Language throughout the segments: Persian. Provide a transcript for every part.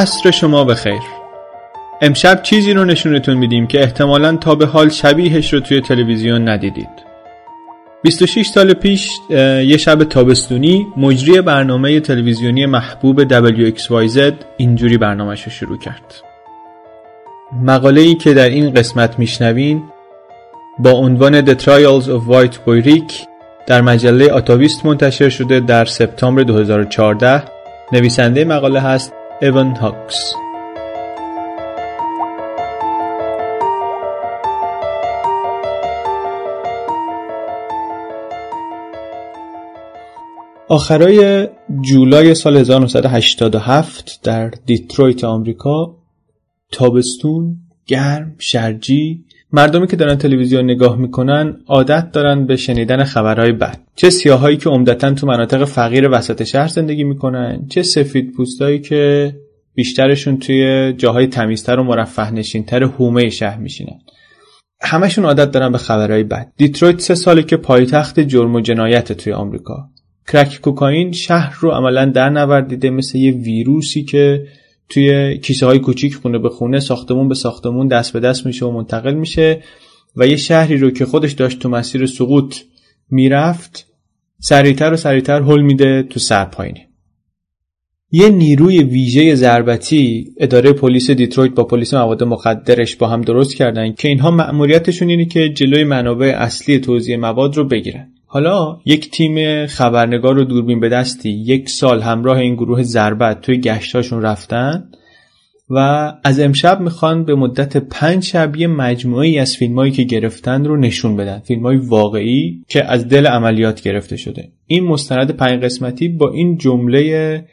عصر شما بخیر. امشب چیزی رو نشونتون میدیم که احتمالا تا به حال شبیهش رو توی تلویزیون ندیدید. 26 سال پیش یه شب تابستونی مجری برنامه تلویزیونی محبوب WXYZ اینجوری برنامهش رو شروع کرد. مقاله ای که در این قسمت میشنوین با عنوان The Trials of White Boy Rick در مجله آتاویست منتشر شده در سپتامبر 2014 نویسنده مقاله هست ایون هاکس آخرای جولای سال 1987 در دیترویت آمریکا تابستون گرم شرجی مردمی که دارن تلویزیون نگاه می‌کنن عادت دارن به شنیدن خبرهای بد. چه سیاهایی که عمدتا تو مناطق فقیر وسط شهر زندگی می‌کنن چه سفید پوستایی که بیشترشون توی جاهای تمیزتر و مرفه نشینتر حومه شهر میشینن. همشون عادت دارن به خبرهای بد. دیترویت سه ساله که پایتخت جرم و جنایت توی آمریکا. کرک کوکائین شهر رو عملا در نوردیده مثل یه ویروسی که توی کیسه های کوچیک خونه به خونه ساختمون به ساختمون دست به دست میشه و منتقل میشه و یه شهری رو که خودش داشت تو مسیر سقوط می‌رفت سریعتر و سریعتر حل میده تو سرپاینی یه نیروی ویژه ضربتی اداره پلیس دیترویت با پلیس مواد مخدرش با هم درست کردن که اینها مأموریتشون اینه که جلوی منابع اصلی توزیع مواد رو بگیرن. حالا یک تیم خبرنگار و دوربین به دستی یک سال همراه این گروه ضربت توی گشتاشون رفتن و از امشب می‌خوان به مدت پنج شب یه مجموعی از فیلمایی که گرفتن رو نشون بدن. فیلم های واقعی که از دل عملیات گرفته شده. این مستند پنج قسمتی با این جمله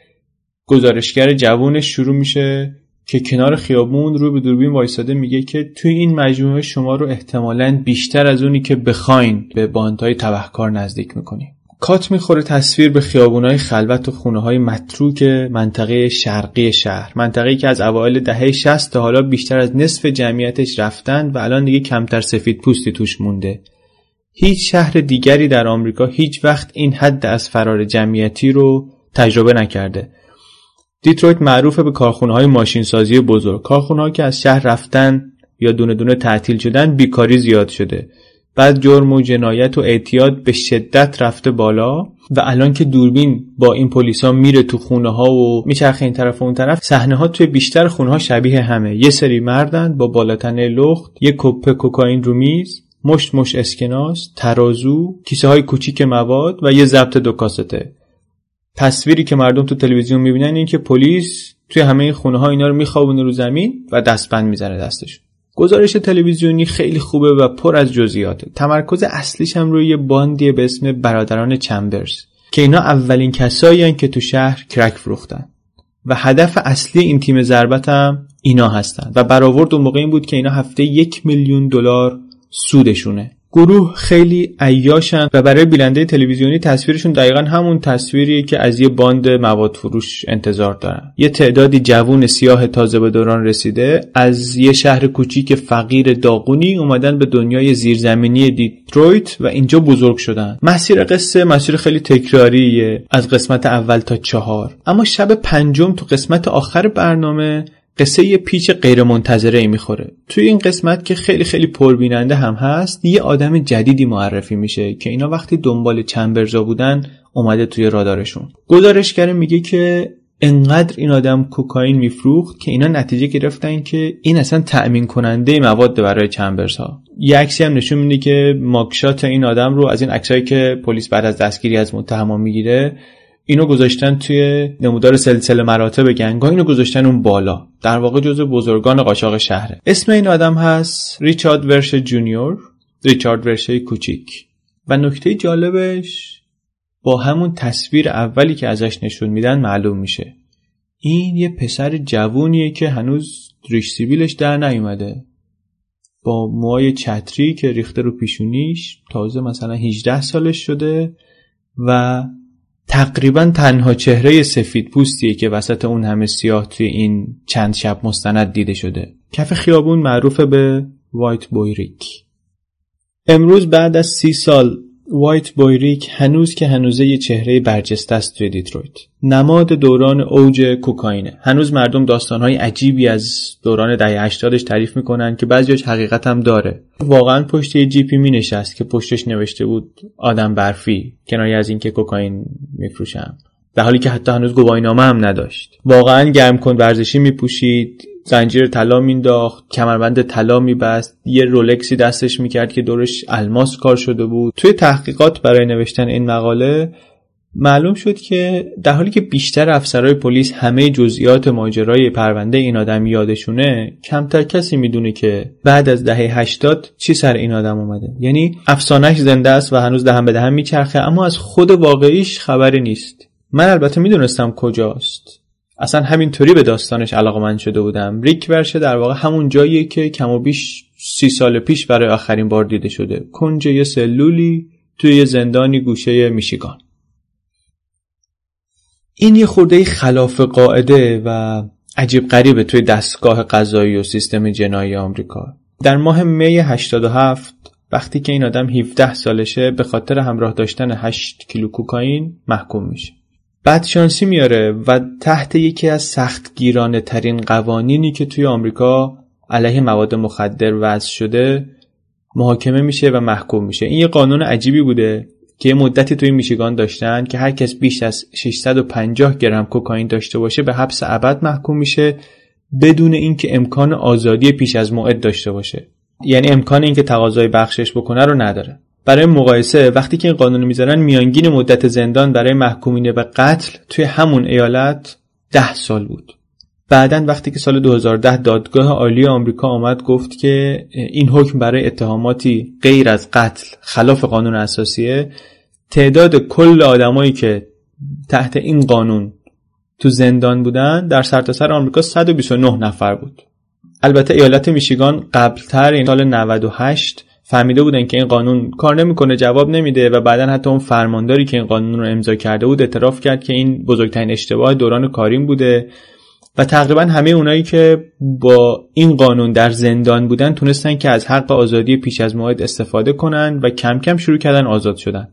گزارشگر جوونش شروع میشه که کنار خیابون رو به دوربین وایساده میگه که توی این مجموعه شما رو احتمالا بیشتر از اونی که بخواین به باندهای تبهکار نزدیک می‌کنیم. کات می‌خوره تصویر به خیابونهای خلوت و خونه های متروک منطقه شرقی شهر منطقه‌ای که از اوایل دهه 60 تا حالا بیشتر از نصف جمعیتش رفتن و الان دیگه کمتر سفید پوستی توش مونده. هیچ شهر دیگری در آمریکا هیچ وقت این حد از فرار جمعیتی رو تجربه نکرده. دیترویت معروف به کارخونه های ماشین سازی بزرگ. کارخونه که از شهر رفتن یا دونه دونه تعطیل شدن بیکاری زیاد شده. بعد جرم و جنایت و اعتیاد به شدت رفته بالا و الان که دوربین با این پلیسا میره تو خونه ها و میچرخه این طرف و اون طرف صحنه ها توی بیشتر خونه ها شبیه همه. یه سری مردن با بالاتنه لخت یه کپه کوکائین رو میز مشت مش اسکناس ترازو کیسه های کوچیک مواد و یه ضبط دو کاسته. تصویری که مردم تو تلویزیون می‌بینن این که پلیس توی همه خونه ها اینا رو میخوابونه رو زمین و دستبند می‌زنه دستش گزارش تلویزیونی خیلی خوبه و پر از جزئیاته. تمرکز اصلیش هم روی یه باندیه به اسم برادران چمبرز که اینا اولین کسایی که تو شهر کرک فروختن. و هدف اصلی این تیم ضربت هم اینا هستن. و برآورد اون موقع این بود که اینا هفته‌ای یک میلیون دلار سودشونه. گروه خیلی عیاشن و برای بیننده تلویزیونی تصویرشون دقیقا همون تصویریه که از یه باند مواد فروش انتظار دارن. یه تعدادی جوون سیاه تازه به دوران رسیده. از یه شهر کوچیک فقیر داغونی اومدن به دنیای زیرزمینی دیترویت و اینجا بزرگ شدن. مسیر قصه مسیر خیلی تکراریه. از قسمت اول تا چهار. اما شب پنجم تو قسمت آخر برنامه قصه یه پیچ غیرمنتظره ای می‌خوره. توی این قسمت که خیلی خیلی پربیننده هم هست یه آدم جدیدی معرفی میشه که اینا وقتی دنبال چمبرزا بودن اومده توی رادارشون. گزارشگر میگه که انقدر این آدم کوکائین میفروخت که اینا نتیجه گرفتن که این اصلا تأمین کننده مواد برای چمبرزها یه عکسی هم نشون میده که ماکشات این آدم رو از این عکسایی که پلیس بعد از دستگیری از متهما می‌گیره اینو گذاشتن توی نمودار سلسله مراتب گنگا اینو گذاشتن اون بالا. در واقع جزو بزرگان قاچاق شهره. اسم این آدم هست ریچارد ورش جونیور ریچارد ورشه کوچیک. و نکته جالبش با همون تصویر اولی که ازش نشون میدن معلوم میشه. این یه پسر جوونیه که هنوز ریش سیبیلش در نیومده. با موهای چتری که ریخته رو پیشونیش تازه مثلا 18 سالش شده و تقریبا تنها چهره سفید پوستیه که وسط اون همه سیاه توی این چند شب مستند دیده شده. کف خیابون معروف به وایت بوی ریک. امروز بعد از سی سال وایت بوی ریک هنوز که هنوزه یه چهره برجسته است توی دیترویت. نماد دوران اوج کوکائینه. هنوز مردم داستانهای عجیبی از دوران دهه 80 تعریف می‌کنن که بعضیش حقیقت هم داره. واقعا پشت یه جیپی می نشست که پشتش نوشته بود آدم برفی کنایه از اینکه کوکائین میفروشم. در حالی که حتی هنوز گواهینامه هم نداشت. واقعا گرم کن ورزشی میپوشید. زنجیر طلا مینداخت کمربند طلا میبست یه رولکسی دستش می‌کرد که دورش الماس کار شده بود. توی تحقیقات برای نوشتن این مقاله معلوم شد که در حالی که بیشتر افسرهای پلیس همه جزئیات ماجرای پرونده این آدم یادشونه کمتر کسی می‌دونه که بعد از دهه 80 چی سر این آدم اومده. یعنی افسانهش زنده است و هنوز دهن به دهن میچرخه اما از خود واقعیش خبری نیست. من البته می‌دونستم کجاست. اصلا همینطوری به داستانش من شده بودم. ریک ورشه در واقع همون جاییه که کم و بیش سی سال پیش برای آخرین بار دیده شده. کنج یه سلولی توی یه زندانی گوشه میشیگان. این یه خورده خلاف قاعده و عجیب غریبه توی دستگاه قضایی و سیستم جنایی آمریکا. در ماه می 87 وقتی که این آدم 17 سالشه به خاطر همراه داشتن 8 کیلو کوکائین محکوم میشه. بدشانسی میاره و تحت یکی از سخت گیرانه ترین قوانینی که توی آمریکا علیه مواد مخدر وضع شده محاکمه میشه و محکوم میشه. این یه قانون عجیبی بوده که یه مدتی توی میشیگان داشتن که هر کس بیش از 650 گرم کوکائین داشته باشه به حبس ابد محکوم میشه بدون اینکه امکان آزادی پیش از موعد داشته باشه. یعنی امکان اینکه تقاضای بخشش بکنه رو نداره. برای مقایسه وقتی که این قانون می‌ذارن میانگین مدت زندان برای محکومین به قتل توی همون ایالت ده سال بود. بعدا وقتی که سال 2010 دادگاه عالی آمریکا آمد گفت که این حکم برای اتهاماتی غیر از قتل خلاف قانون اساسیه. تعداد کل آدمایی که تحت این قانون تو زندان بودن در سرتاسر سر آمریکا 129 نفر بود. البته ایالت میشیگان قبلتر این سال 98 فهمیده بودن که این قانون کار نمی‌کنه جواب نمیده و بعدا حتی اون فرمانداری که این قانون رو امضا کرده بود اعتراف کرد که این بزرگترین اشتباه دوران کاریم بوده و تقریبا همه اونایی که با این قانون در زندان بودن تونستن که از حق آزادی پیش از موعد استفاده کنن و کم کم شروع کردن آزاد شدن.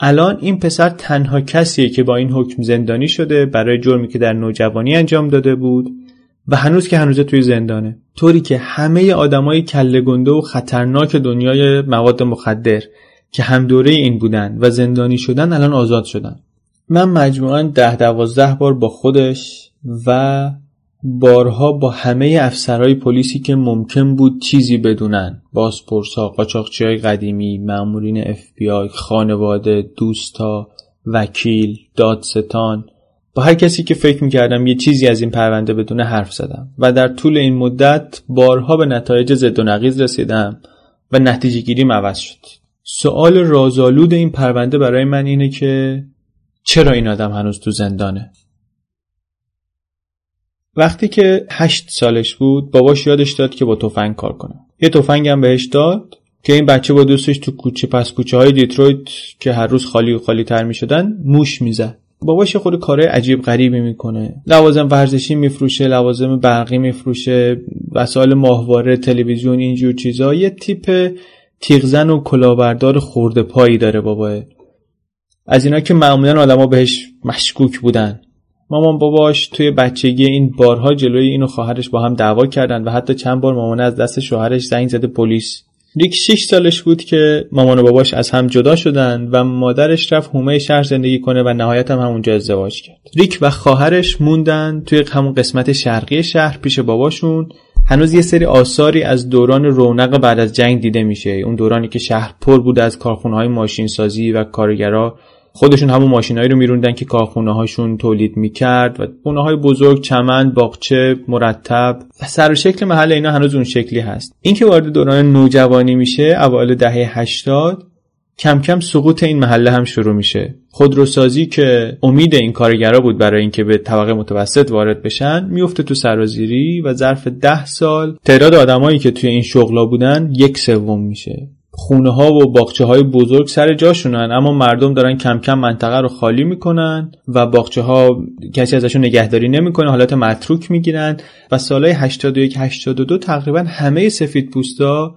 الان این پسر تنها کسیه که با این حکم زندانی شده برای جرمی که در نوجوانی انجام داده بود. و هنوز که هنوز توی زندانه. طوری که همه آدمای کله گنده و خطرناک دنیای مواد مخدر که هم دوره این بودن و زندانی شدن الان آزاد شدن. من مجموعا ده دوازده بار با خودش و بارها با همه افسرهای پلیسی که ممکن بود چیزی بدونن. بازپرسا قاچاقچی های قدیمی مامورین اف بی آی خانواده دوستا وکیل دادستان با هر کسی که فکر می‌کردم یه چیزی از این پرونده بدونه حرف زدم و در طول این مدت بارها به نتایج زد و نقیز رسیدم و نتیجه گیریم عوض شد. سوال رازآلود این پرونده برای من اینه که چرا این آدم هنوز تو زندانه؟ وقتی که هشت سالش بود باباش یادش داد که با تفنگ کار کنه. یه تفنگ هم بهش داد که این بچه با دوستش تو کوچه پس کوچه های دیترویت که هر روز خالی و خالی تر می شدن موش می‌زد. باباش خود کاره عجیب غریبی می‌کنه. لوازم ورزشی میفروشه لوازم برقی میفروشه وسایل ماهواره تلویزیون اینجور چیزا. یه تیپ تیغزن و کلاهبردار خورده پایی داره بابا. از اینا که معمولا آدما بهش مشکوک بودن. مامان باباش توی بچگی این بارها جلوی اینو خواهرش با هم دعوا کردن و حتی چند بار مامان از دست شوهرش زنگ زده پلیس. ریک 6 سالش بود که مامان و باباش از هم جدا شدن و مادرش رفت هومه شهر زندگی کنه و نهایت هم همونجا ازدواج کرد. ریک و خواهرش موندن توی همون قسمت شرقی شهر پیش باباشون. هنوز یه سری آثاری از دوران رونق بعد از جنگ دیده میشه. اون دورانی که شهر پر بود از کارخونه های ماشین سازی و کارگرا خودشون همون ماشینایی رو میروندن که کارخونه هاشون تولید می‌کرد و خونه های بزرگ چمن باغچه مرتب و سر و شکل محل اینا هنوز اون شکلی هست. این که وارد دوران نوجوانی میشه اوایل دهه 80 کم کم سقوط این محله هم شروع میشه. خودروسازی که امید این کارگرا بود برای اینکه به طبقه متوسط وارد بشن میفته تو سرازیری و ظرف ده سال تعداد آدمایی که توی این شغلا بودن یک سوم میشه. خونه ها و باغچه های بزرگ سر جاشونن اما مردم دارن کم کم منطقه رو خالی می‌کنن و باغچه ها کسی ازشون نگهداری نمی‌کنه حالت متروک می‌گیرن و سالهای 81 82 تقریبا همه سفید پوستا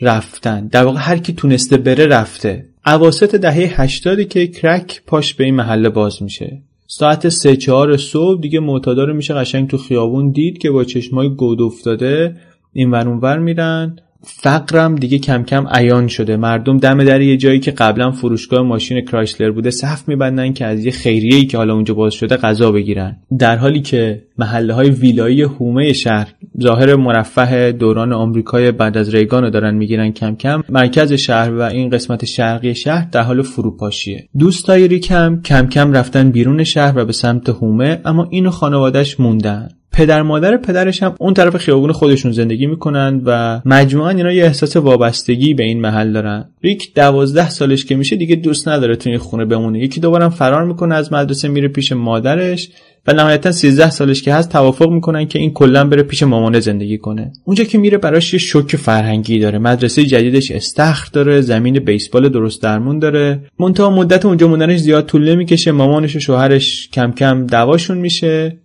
رفتن. در واقع هر کی تونسته بره رفته. اواسط دهه 80 که کرک پاش به این محله باز میشه. ساعت سه چهار صبح دیگه معتادا میشه قشنگ تو خیابون دید که با چشمای گود افتاده این ور ور میرن. فقرم دیگه کم کم عیان شده. مردم دم در یه جایی که قبلا فروشگاه ماشین کرایسلر بوده صف میبندن که از یه خیریه ای که حالا اونجا باز شده غذا بگیرن. در حالی که محله های ویلایی حومه شهر ظاهر مرفه دوران آمریکای بعد از ریگان دارن می‌گیرن کم کم مرکز شهر و این قسمت شرقی شهر در حال فروپاشیه. دوستای ریکم کم کم رفتن بیرون شهر و به سمت هومه اما اینو خانوادش موندن. پدر مادر پدرش هم اون طرف خیابون خودشون زندگی می‌کنن و مجموعا اینا یه احساس وابستگی به این محل دارن. ریک دوازده سالش که میشه دیگه دوست نداره تو این خونه بمونه. یکی دوبارم فرار می‌کنه از مدرسه میره پیش مادرش و نهایتا 13 سالش که هست توافق می‌کنن که این کلا بره پیش مامانه زندگی کنه. اونجا که میره براش یه شوک فرهنگی داره. مدرسه جدیدش استخر داره زمین بیسبال درست درمون داره. منتها مدت اونجا موندنش زیاد طول نمی‌کشه. مامانش و شوهرش کم کم دعواشون میشه.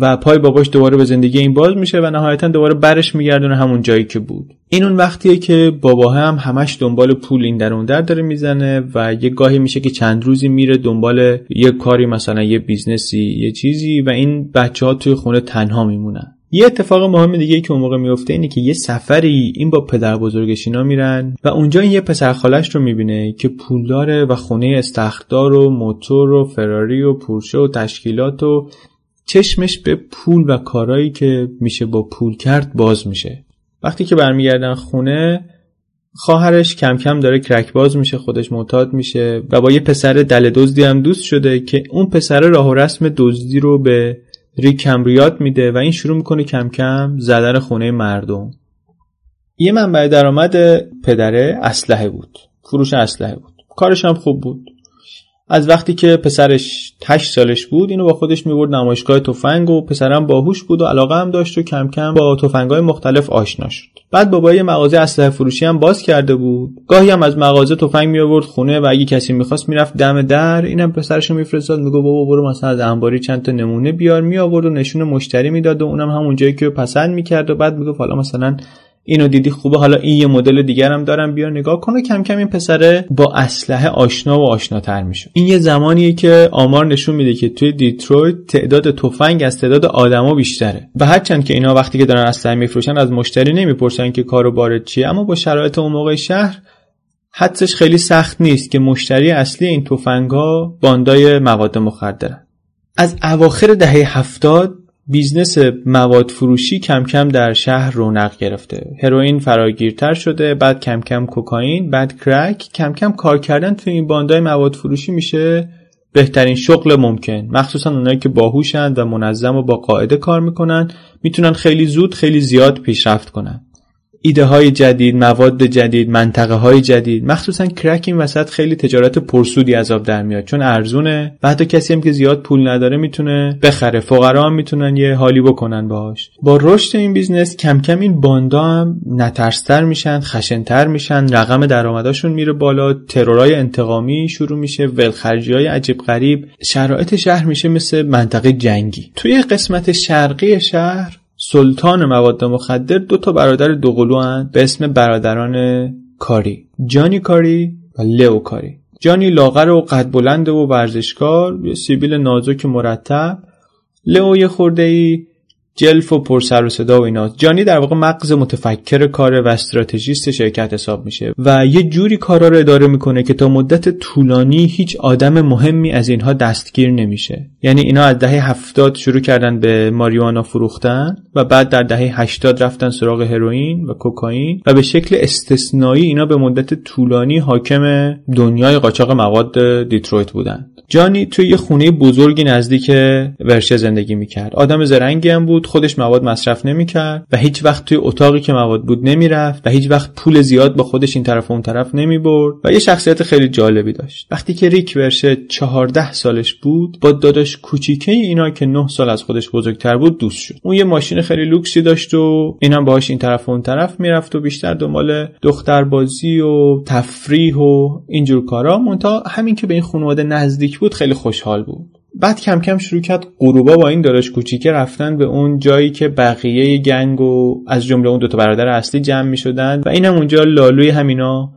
و پای باباش دوباره به زندگی این باز میشه و نهایتا دوباره برش میگردونه همون جایی که بود. این اون وقتیه که بابا هم همش دنبال پول این در اون در داره می‌زنه و یه گاهی میشه که چند روزی میره دنبال یه کاری مثلا یه بیزنسی یه چیزی و این بچه ها توی خونه تنها میمونن. یه اتفاق مهم دیگه که اون موقع میفته اینه که یه سفری این با پدر بزرگش اینا میرن و اونجا این یه پسر خالش رو می‌بینه که پولداره و خونه استخدار و موتور و فراری و پورشه و تشکیلات و چشمش به پول و کارایی که میشه با پول کرد باز میشه. وقتی که برمیگردن خونه خواهرش کم کم داره کرک باز میشه خودش معتاد میشه و با یه پسر دل دزدی هم دوست شده که اون پسر راه و رسم دزدی رو به ریک میده و این شروع می‌کنه کم کم زدن خونه مردم. یه منبع درآمد پدره اسلحه بود. فروش اسلحه بود. کارش هم خوب بود. از وقتی که پسرش 8 سالش بود اینو با خودش می‌برد نمایشگاه تفنگ و پسرم باهوش بود و علاقه هم داشت و کم کم با تفنگای مختلف آشنا شد. بعد بابا یه مغازه اسلحه فروشی هم باز کرده بود. گاهی هم از مغازه تفنگ می آورد خونه و اگه کسی می‌خواست می‌رفت دم در اینم پسرش میفرستاد میگه بابا برو مثلا از انباری چند تا نمونه بیار می آورد و نشون مشتری می‌داد و اونم همون جایی که پسند می‌کرد و بعد میگه حالا مثلا اینو دیدی؟ خوبه حالا این یه مدل دیگر هم دارم بیا نگاه کنه کم کم این پسره با اسلحه آشنا و آشناتر میشه. این یه زمانیه که آمار نشون میده که توی دیترویت تعداد تفنگ از تعداد آدما بیشتره. و هرچند که اینا وقتی که دارن اسلحه میفروشن از مشتری نمی‌پرسن که کارو بارد چیه. اما با شرایط اون موقع شهر حدسش خیلی سخت نیست که مشتری اصلی این تفنگا باندای مواد مخدرن. از اواخر دهه هفتاد بیزنس مواد فروشی کم کم در شهر رونق گرفته. هروئین فراگیرتر شده بعد کم کم کوکائین بعد کرک. کم کم کار کردن توی این باندای مواد فروشی میشه بهترین شغل ممکن. مخصوصا اونایی که باهوشند و منظم و با قاعده کار می‌کنن می‌تونن خیلی زود خیلی زیاد پیشرفت کنن. ایده های جدید مواد جدید منطقه های جدید. مخصوصا کرک این وسط خیلی تجارت پرسودی از آب در میاد. چون ارزونه. و حتی کسی هم که زیاد پول نداره می‌تونه بخره. فقرا هم می‌تونن یه حالی بکنن باهاش. با رشد این بیزنس کم کم این باندا هم نترس‌تر میشن خشنتر میشن. رقم درآمداشون میره بالا. ترورای انتقامی شروع میشه. ولخرجی های عجیب غریب. شرایط شهر میشه مثل منطقه جنگی. توی قسمت شرقی شهر سلطان مواد مخدر دو تا برادر دوقلو به اسم برادران کاری. جانی کاری و لئو کاری. جانی لاغر و قد بلند و ورزشکار یه سیبیل نازک مرتب. لئو یه خورده ای جلف و پر سر و صدا و اینا. جانی در واقع مغز متفکر کار و استراتژیست شرکت حساب میشه و یه جوری کارا رو اداره می‌کنه که تا مدت طولانی هیچ آدم مهمی از اینها دستگیر نمیشه. یعنی اینا از دهه هفتاد شروع کردن به ماریوانا فروختن و بعد در دهه 80 رفتن سراغ هروئین و کوکائین و به شکل استثنایی اینا به مدت طولانی حاکم دنیای قاچاق مواد دیترویت بودن جانی توی یه خونه بزرگی نزدیک ورشه زندگی می‌کرد. آدم زرنگی هم بود خودش مواد مصرف نمی‌کرد و هیچ وقت توی اتاقی که مواد بود نمی‌رفت و هیچ وقت پول زیاد با خودش این طرف و اون طرف نمی‌برد و یه شخصیت خیلی جالبی داشت. وقتی که ریک ورشه 14 سالش بود با داداش کوچیکه اینا که 9 سال از خودش بزرگتر بود دوست شد. اون یه ماشین خیلی لوکسی داشت و اینم باهاش این طرف و اون طرف می‌رفت و بیشتر دنبال دختربازی و تفریح و اینجور کارا. منتها همین که به این خانواده نزدیک بود خیلی خوشحال بود. بعد کم کم شروع کرد غروبا با این داداش کوچیکه رفتن به اون جایی که بقیه گنگ و از جمله اون دوتا برادر اصلی جمع می شدن و اینم اونجا لالوی همینا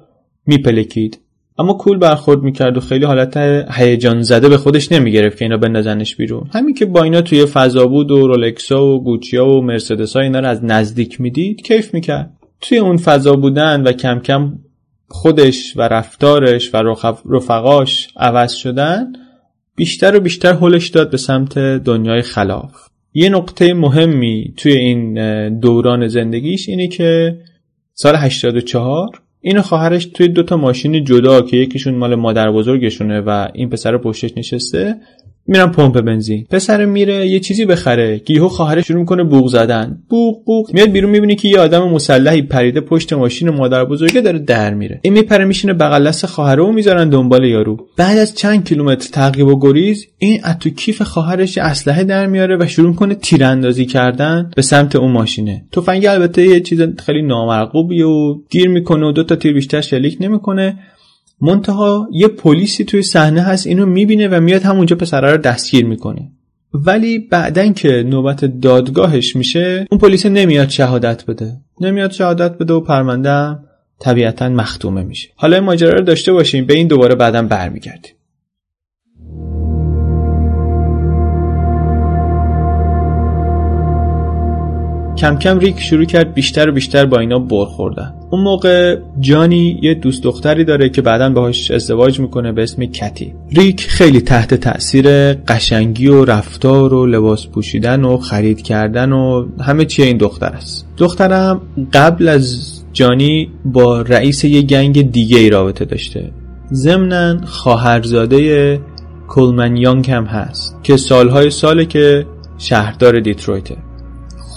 میپلکید. اما کول برخورد می‌کرد و خیلی حالت هیجان زده به خودش نمی‌گرفت که اینا بندازنش بیرون. همین که با اینا توی فضا بود و رولکسا و گوچیا و مرسدس ها اینا رو از نزدیک می‌دید کیف می‌کرد. توی اون فضا بودن و کم کم خودش و رفتارش و رفقاش عوض شدن بیشتر و بیشتر هلش داد به سمت دنیای خلاف. یه نقطه مهمی توی این دوران زندگیش اینه که سال 84 این خواهرش توی دوتا ماشین جدا که یکیشون مال مادر بزرگشونه و این پسر پشتش نشسته میرم پمپ بنزین. پسر میره یه چیزی بخره. که یهو خواهرش شروع کنه بوق زدن. بوق بوق میاد بیرون می‌بینی که یه آدم مسلحی پریده پشت ماشین مادر بزرگه داره در میره. این میپره میشینه بغل دست خواهره و می‌ذارن دنبال یارو. بعد از چند کیلومتر تعقیب و گریز این از تو کیف خواهرش اسلحه در میاره و شروع کنه تیراندازی کردن به سمت اون ماشینه. تفنگ البته یه چیز خیلی نامرغوبی و گیر می‌کنه و دو تا تیر بیشتر شلیک نمی‌کنه. منتها یه پلیسی توی صحنه هست اینو می‌بینه و میاد همونجا پسره رو دستگیر می‌کنه. ولی بعدن که نوبت دادگاهش میشه اون پلیس نمیاد شهادت بده. نمیاد شهادت بده و پرونده طبیعتا مختومه میشه. حالا ماجرا رو داشته باشیم به این دوباره بعدا برمیگردیم. کم کم ریک شروع کرد بیشتر و بیشتر با اینا بر خوردن. اون موقع جانی یه دوست دختری داره که بعدا باهاش ازدواج می‌کنه به اسم کتی. ریک خیلی تحت تاثیر قشنگی و رفتار و لباس پوشیدن و خرید کردن و همه چیه این دختر است. دخترم قبل از جانی با رئیس یه گنگ دیگه ای رابطه داشته. ضمنا خواهرزاده کولمن یانگ هم هست که سالهای ساله که شهردار دیترویته.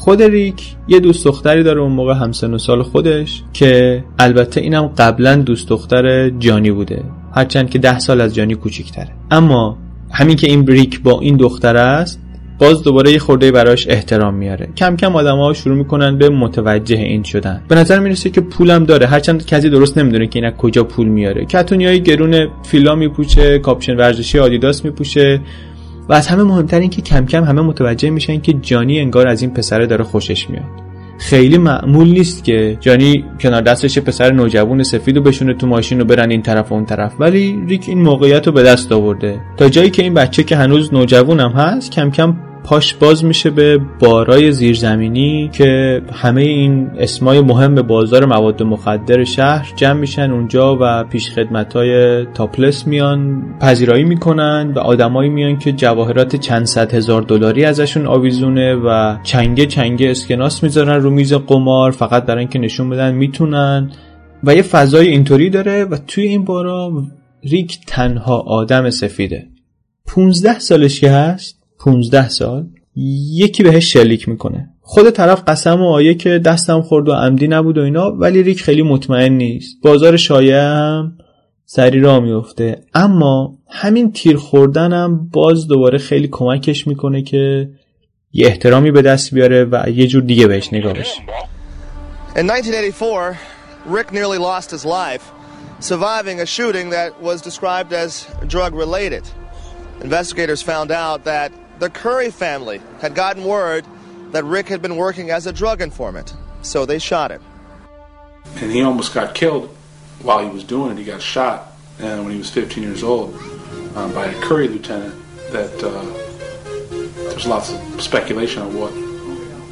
خود ریک یه دوست دختری داره اون موقع همسن و سال خودش که البته اینم قبلا دوست دختر جانی بوده. هرچند که ده سال از جانی کوچیکتره. اما همین که این ریک با این دختره‌ست باز دوباره یه خورده براش احترام میاره. کم کم آدم ها شروع می‌کنن به متوجه این شدن. به نظر می‌رسه که پولم داره. هرچند کسی درست نمی‌دونه که این کجا پول میاره. کتونی های گرون فیلا میپوشه کاپشن ورزشی آدیداس میپوشه. و از همه مهمتر این که کم کم همه متوجه میشن که جانی انگار از این پسره داره خوشش میاد. خیلی معمول نیست که جانی کنار دستش پسر نوجوان سفید و بشونه تو ماشین و برن این طرف و اون طرف. ولی ریک این موقعیت رو به دست آورده. تا جایی که این بچه که هنوز نوجوانم هست کم کم پاش باز میشه به بارای زیرزمینی که همه این اسمای مهم بازار مواد مخدر شهر جمع میشن اونجا و پیش خدمت های تاپلس میان پذیرایی می‌کنن و آدمایی میان که جواهرات چند صد هزار دلاری ازشون آویزونه و چنگه چنگه اسکناس می‌ذارن رو میز قمار فقط برای اینکه نشون بدن می‌تونن. و یه فضای اینطوری داره و توی این بارا ریک تنها آدم سفیده. 15 سالش که هست؟ 15 سال یکی بهش شلیک می‌کنه. خود طرف قسم و آیه که دستم خورد و عمدی نبود و اینا ولی ریک خیلی مطمئن نیست. بازار شایع هم سری را میفته اما همین تیر خوردنم باز دوباره خیلی کمکش می‌کنه که یه احترامی به دست بیاره و یه جور دیگه بهش نگاه بشه. In 1984, Rick nearly lost his life surviving a shooting that was described as drug related. Investigators found out that the Curry family had gotten word that Rick had been working as a drug informant, so they shot him. And he almost got killed while he was doing it. He got shot uh, when he was 15 years old um, by a Curry lieutenant. That uh, there's lots of speculation on what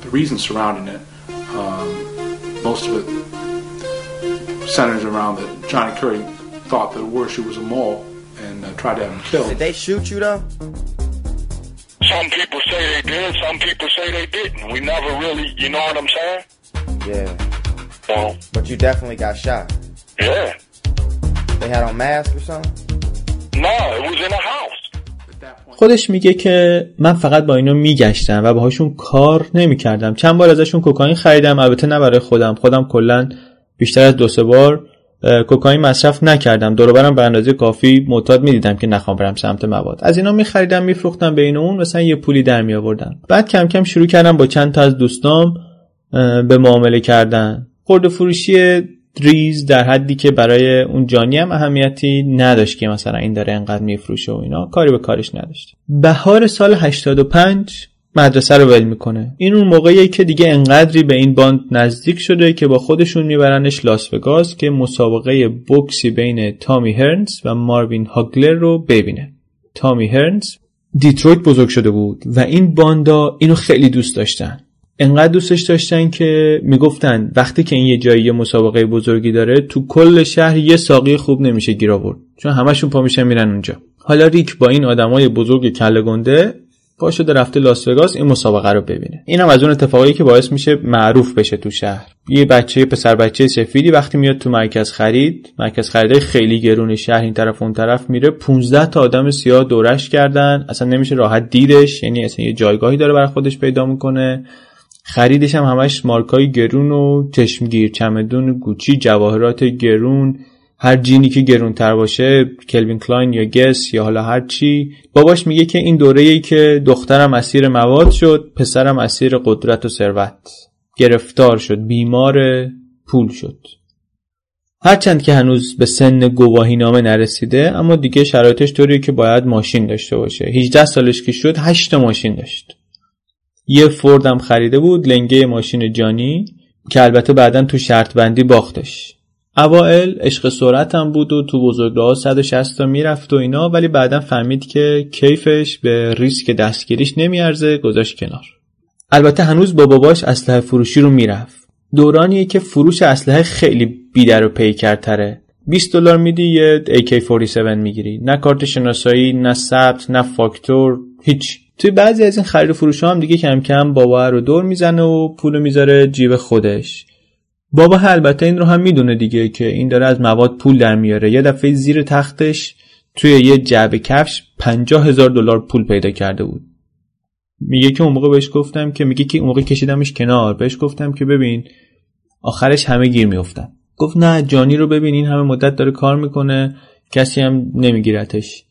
the reasons surrounding it. Um, most of it centers around that Johnny Curry thought that Warshu was a mole and uh, tried to have him killed. Did they shoot you though? Some people say they did, some people say they didn't. We never really, you know what I'm saying? Yeah. So, But you definitely got shot. yeah. They had on mask or something? No, it was in a house. خودش میگه که من فقط با اینا میگشتم و باهاشون کار نمی‌کردم چند بار ازشون کوکائین خریدم البته نه برای خودم خودم کلا بیشتر از دو سه بار کوکائین مصرف نکردم. دور برم به اندازه کافی معتاد می‌دیدم که نخوام برم سمت مواد. از اینا میخریدم میفروختم بین اون مثلا یه پولی در می آوردم بعد کم کم شروع کردم با چند تا از دوستام به معامله کردن. خورده فروشی ریز در حدی که برای اون جانی هم اهمیتی نداشت که مثلا این داره انقدر میفروشه و اینا. کاری به کارش نداشت. بهار سال 85 مدرسه رو ول می‌کنه. این اون موقعیه که دیگه انقدری به این باند نزدیک شده که با خودشون میبرنش لاس وگاس که مسابقه بوکسی بین تامی هرنز و ماروین هاگلر رو ببینه. تامی هرنز دیترویت بزرگ شده بود و این باندا اینو خیلی دوست داشتن. انقدر دوستش داشتن که می‌گفتن وقتی که این یه جایی مسابقه بزرگی داره تو کل شهر یه ساقی خوب نمیشه گیر آورد. چون همشون پا میشن میرن اونجا. حالا ریک با این آدمای بزرگ کله گنده پا شده رفته لاس وگاس این مسابقه رو ببینه. اینم از اون اتفاقی که باعث میشه معروف بشه تو شهر. یه بچه پسر بچه سفیدی وقتی میاد تو مرکز خرید مرکز خرید خیلی گرون شهر این طرف اون طرف میره 15 تا آدم سیاه دورش کردن اصلا نمیشه راحت دیدش یعنی اصلا یه جایگاهی داره برای خودش پیدا می‌کنه. خریدش هم همش مارکای گرون و چشمگیر چمدون گوچی جواهرات گرون. هر جینی که گرونتر باشه کلوین کلاین یا گس یا حالا هر چی باباش میگه که این دوره ای که دخترم اسیر مواد شد پسرم اسیر قدرت و ثروت. گرفتار شد بیمار پول شد. هرچند که هنوز به سن گواهی نامه نرسیده اما دیگه شرایطش طوریه که باید ماشین داشته باشه. 18 سالش که شد 8 ماشین داشت. یه فوردم خریده بود لنگه ماشین جانی که البته بعدا تو شرط بندی باختش. اوائل عشق هم بود و تو بزرگراه 160 تا می‌رفت و اینا ولی بعدا فهمید که کیفش به ریسک دستگیریش نمیارزه گذاشت کنار. البته هنوز با باباش اسلحه فروشی رو می‌رفت. دورانیه که فروش اسلحه خیلی بیدر و پیکرتره. 20 دلار میدی یه AK47 می‌گیری. نه کارت شناسایی نه ثبت نه فاکتور هیچ. توی بعضی از این خرید و فروش هم دیگه کم کم بابا رو دور می‌زنه و پولو می‌ذاره جیب خودش. بابا البته این رو هم می‌دونه دیگه که این داره از مواد پول در میاره. یه دفعه زیر تختش توی یه جعبه کفش پنجاه هزار دلار پول پیدا کرده بود. میگه که اون موقع بهش گفتم که میگه که اون موقع کشیدمش کنار. بهش گفتم که ببین آخرش همه گیر میفتن گفت نه جانی رو ببین این همه مدت داره کار می‌کنه کسی هم نمیگیرتش.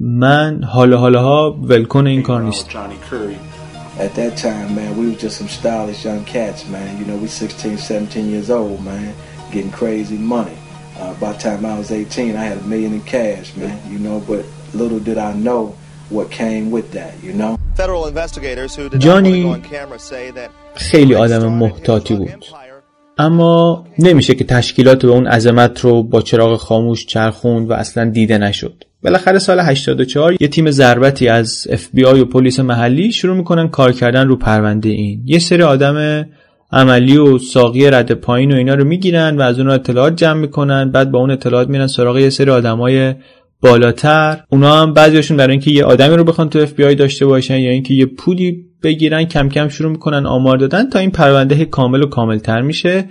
من حالا حالا ها ولکن این کار نیست. At that time, man, we were just some stylish young cats, man. You know, we 16, 17 years old, man, getting crazy money. Uh, by the time I was 18, I had a million in cash, man. You know, but little did I know what came with that, you know. Federal investigators who did Johnny not want to go on camera say that خیلی آدم محتاطی بود اما نمیشه که تشکیلات به اون عظمت رو با چراغ خاموش چرخوند و اصلا دیده نشد بالاخره سال 84 یه تیم ضربتی از FBI و پلیس محلی شروع می‌کنن کار کردن رو پرونده این. یه سری آدم عملی و ساقی رد پایین و اینا رو می‌گیرن و از اون اطلاعات جمع می‌کنن. بعد با اون اطلاعات میرن سراغ یه سری آدمای بالاتر. اونا هم بعضیشون برای اینکه یه آدمی رو بخوان تو آب داشته باشن یا اینکه یه پولی بگیرن کم کم شروع می‌کنن آمار دادن تا این پرونده کامل و کاملتر میشه.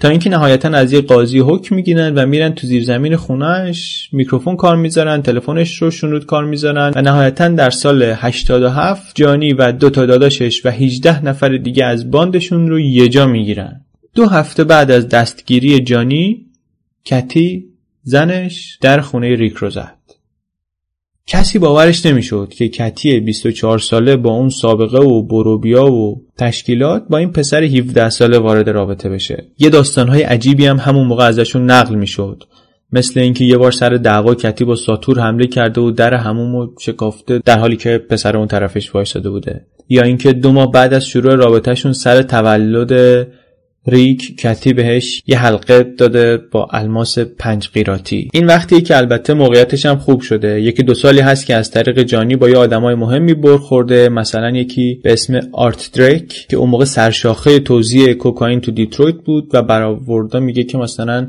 تا اینکه نهایتا از یه قاضی حکم می‌گیرن و میرن تو زیر زمین خونهش میکروفون کار می‌ذارن تلفنش رو شنود کار می‌ذارن و نهایتا در سال 87 جانی و دو تا داداشش و 18 نفر دیگه از باندشون رو یه جا می‌گیرن. دو هفته بعد از دستگیری جانی کتی زنش در خونه ریک رو زد کسی باورش نمی‌شد که کتی 24 ساله با اون سابقه و بروبیا و تشکیلات با این پسر 17 ساله وارد رابطه بشه. یه داستانهای عجیبی هم همون موقع ازشون نقل می‌شد. مثل اینکه یه بار سر دعوا کتی با ساتور حمله کرده و در همومو شکافته در حالی که پسر اون طرفش وایساده بوده. یا اینکه دو ماه بعد از شروع رابطهشون سر تولد ریک کتی بهش یه حلقه داده با الماس پنج قیراتی. این وقتی که البته موقعیتش هم خوب شده. یکی دو سالی هست که از طریق جانی با یه آدمای مهمی برخورده مثلا یکی به اسم آرت دریک که اون موقع سرشاخه توزیع کوکائین تو دیترویت بود و برآوردا میگه که مثلا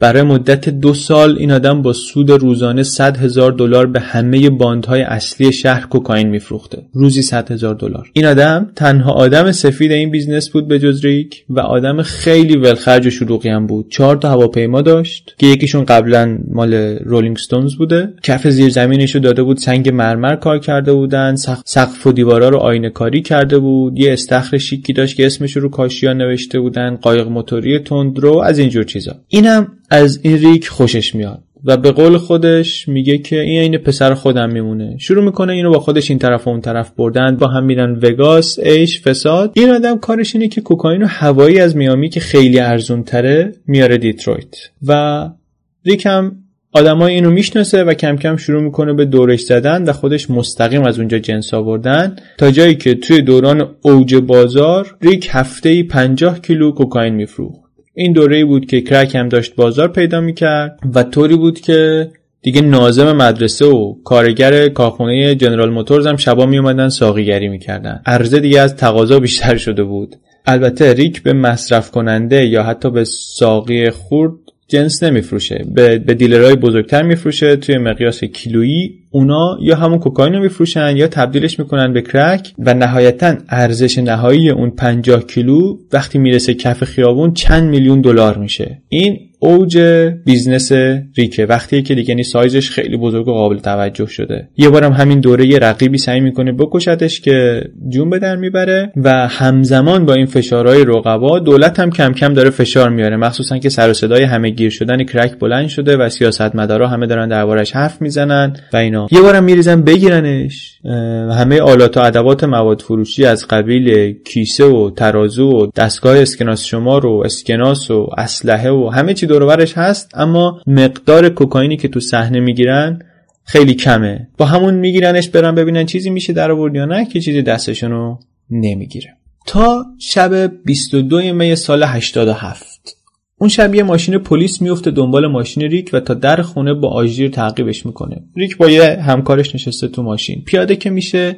برای مدت دو سال این آدم با سود روزانه 100 هزار دلار به همه باندهای اصلی شهر کوکائین میفروخته. روزی 100 هزار دلار. این آدم تنها آدم سفید این بیزنس بود به جز ریک و آدم خیلی ولخرج و شلوغی هم بود. چهار تا هواپیما داشت که یکیشون قبلا مال Rolling Stones بوده. کف زیر زمینش رو داده بود سنگ مرمر کار کرده بودن سقف و دیوارا رو آینه کاری کرده بود. یه استخر شیکی داشت که اسمش رو کاشیا نوشته بودن قایق موتوری تندرو از اینجور چیزا. اینم از این ریک خوشش میاد و به قول خودش میگه که این این پسر خودم میمونه. شروع می‌کنه اینو با خودش این طرف و اون طرف بردن. با هم میرن وگاس عیش فساد. این آدم کارش اینه که کوکائین هوایی از میامی که خیلی ارزون تره میاره دیترویت. و ریک هم آدمای اینو می‌شناسه و کم کم شروع می‌کنه به دورش زدن و خودش مستقیم از اونجا جنس آوردن. تا جایی که توی دوران اوج بازار ریک هفته ای 50 کیلو کوکائین میفروخت. این دوره بود که کرک هم داشت بازار پیدا می‌کرد و طوری بود که دیگه نازم مدرسه و کارگر کارخونه جنرال موتورز هم شبا می ساقیگری می‌کردن. عرضه دیگه از تقاضا بیشتر شده بود. البته ریک به مصرف کننده یا حتی به ساقی خرد جنس نمیفروشه. به, به دیلرهای بزرگتر میفروشه توی مقیاس کیلویی. اونا یا همون کوکائین رو میفروشن یا تبدیلش می‌کنن به کرک و نهایتا ارزش نهایی اون 50 کیلو وقتی می‌رسه کف خیابون چند میلیون دلار میشه. این اوج بیزنس ریکه. وقتی که دیگه سایزش خیلی بزرگ و قابل توجه شده. یه بارم همین دوره یه رقیبی سعی می‌کنه بکشتش که جون به در می‌بره و همزمان با این فشارهای رقبا دولت هم کم کم داره فشار میاره. مخصوصا که سر و صدای همه گیر شدن کرک بلند شده و سیاستمدارا همه دارن دربارش حرف می‌زنن و اینا. یه بارم میریزن بگیرنش. همه آلات و ادوات مواد فروشی از قبیل کیسه و ترازو و دستگاه اسکناس شمار و اسکناس و اسلحه و همه چی دورورش هست اما مقدار کوکائینی که تو صحنه می‌گیرن خیلی کمه. با همون میگیرنش برن ببینن چیزی میشه در آورد یا نه که چیزی دستشونو نمی‌گیره. تا شب 22 می سال 87 اون شب یه ماشین پلیس میفته دنبال ماشین ریک و تا در خونه با آژیر تعقیبش می‌کنه. ریک با یه همکارش نشسته تو ماشین. پیاده که میشه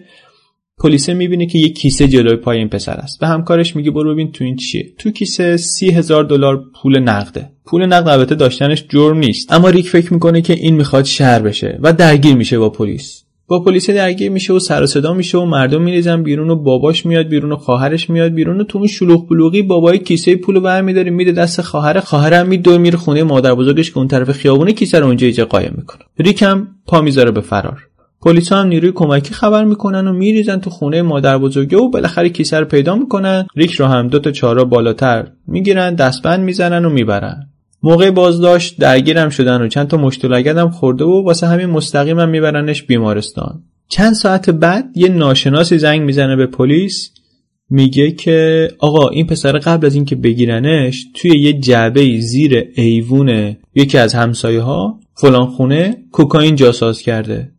پلیسه می‌بینه که یه کیسه جلوی پای این پسر است. به همکارش میگه برو ببین تو این چیه. تو کیسه سی هزار دلار پول نقده. پول نقد البته داشتنش جرم نیست. اما ریک فکر می‌کنه که این می‌خواد شهر بشه و درگیر میشه با پلیس. با پلیس درگیر میشه و سر صدا میشه و مردم میریزن بیرون و باباش میاد بیرون و خواهرش میاد بیرون و تو اون شلوغ بلوغی بابای کیسه پول برمیداره میده دست خواهر خواهرم میدور میره خونه مادر بزرگش که اون طرف خیابونه کیسه رو اونجا ایجا قایم می‌کنه. ریکم پا می‌ذاره به فرار. پلیس هم نیروی کمکی خبر می‌کنن و میریزن تو خونه مادر بزرگه و بالاخره کیسه رو پیدا می‌کنن. ریک رو هم دو تا چارا بالاتر می‌گیرن دستبند می‌زنن و می‌برن. موقع بازداشت درگیرم شدن و چند تا مشت خورده و واسه همین مستقیمم میبرنش بیمارستان. چند ساعت بعد یه ناشناسی زنگ می‌زنه به پلیس میگه که آقا این پسر قبل از اینکه بگیرنش توی یه جعبه زیر ایوون یکی از همسایه ها فلان خونه کوکائین جاساز کرده.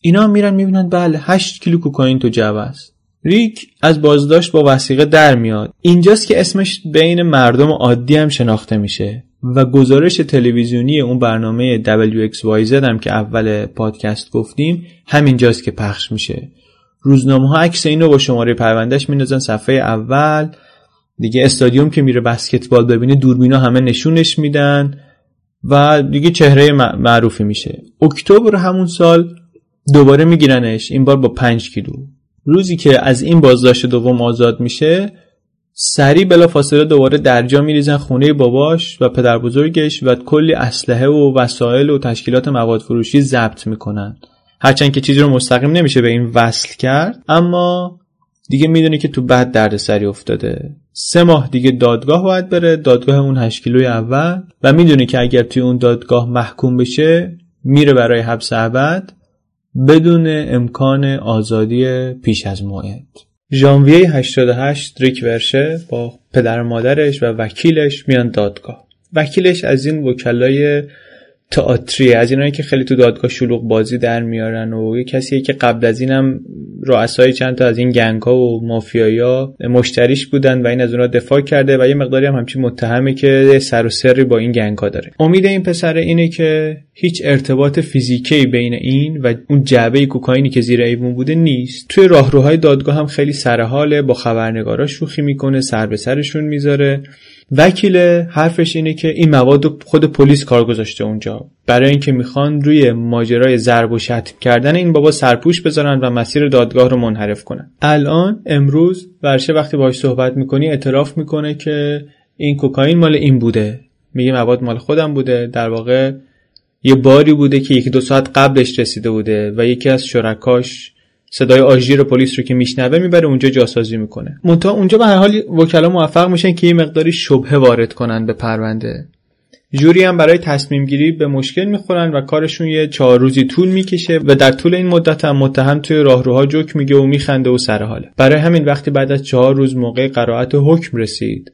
اینا هم میرن می‌بینن بله 8 کیلو کوکائین تو جعبه است. ریک از بازداشت با وسیقه در میاد. اینجاست که اسمش بین مردم عادی هم شناخته میشه. و گزارش تلویزیونی اون برنامه WXYZ هم که اول پادکست گفتیم همینجاست که پخش میشه. روزنامه ها عکس اینو با شماره پروندهش میندازن صفحه اول. دیگه استادیوم که میره بسکتبال ببینه دوربینا همه نشونش میدن و دیگه چهره معروفی میشه. اکتبر همون سال دوباره میگیرنش. این بار با 5 کیلو. روزی که از این بازداشت دوم آزاد میشه سریع بلا فاصله دوباره درجا میریزن خونه باباش و پدر بزرگش و کلی اسلحه و وسایل و تشکیلات مواد فروشی ضبط می‌کنن. هرچند که چیزی رو مستقیم نمیشه به این وصل کرد اما دیگه می‌دونه که تو بعد درد سری افتاده. سه ماه دیگه دادگاه باید بره دادگاه اون 8 کیلوی اول و می‌دونه که اگر توی اون دادگاه محکوم بشه میره برای حبس ابد بدون امکان آزادی پیش از موعد. ژانویه 88 ریک ورشه با پدر مادرش و وکیلش میان دادگاه. وکیلش از این وکلای تئاتری از اینایی که خیلی تو دادگاه شلوغ بازی در میارن و یه کسیه که قبل از اینم رؤسای چند تا از این گنگ ها و مافیایا مشتریش بودن و این از اونها دفاع کرده و یه مقداری هم همچین متهمه که سر و سری با این گنگ ها داره. امید این پسر اینه که هیچ ارتباط فیزیکی بین این و اون جعبه کوکائینی که زیر ایوون بوده نیست. توی راهروهای دادگاه هم خیلی سرحاله با خبرنگارا شوخی می‌کنه سر به سرشون می‌ذاره. وکیل حرفش اینه که این مواد خود پلیس کار گذاشته اونجا. برای اینکه می‌خوان روی ماجرای ضرب و شتم کردن این بابا سرپوش بذارن و مسیر دادگاه رو منحرف کنن. الان امروز ورشه وقتی باهاش صحبت می‌کنی اعتراف می‌کنه که این کوکائین مال این بوده. میگه مواد مال خودم بوده. در واقع یه باری بوده که یکی دو ساعت قبلش رسیده بوده و یکی از شرکاش صدای آژیر پلیس رو که میشنوه می‌بره اونجا جاسازی می‌کنه. منتها اونجا به هر حال وکلا موفق میشن که یه مقداری شبهه وارد کنن به پرونده. جوری هم برای تصمیم گیری به مشکل می‌خورن و کارشون یه چهار روزی طول می‌کشه و در طول این مدت هم متهم توی راهروها جوک میگه و میخنده و سر حاله. برای همین وقتی بعد از چهار روز موقع قرائت حکم رسید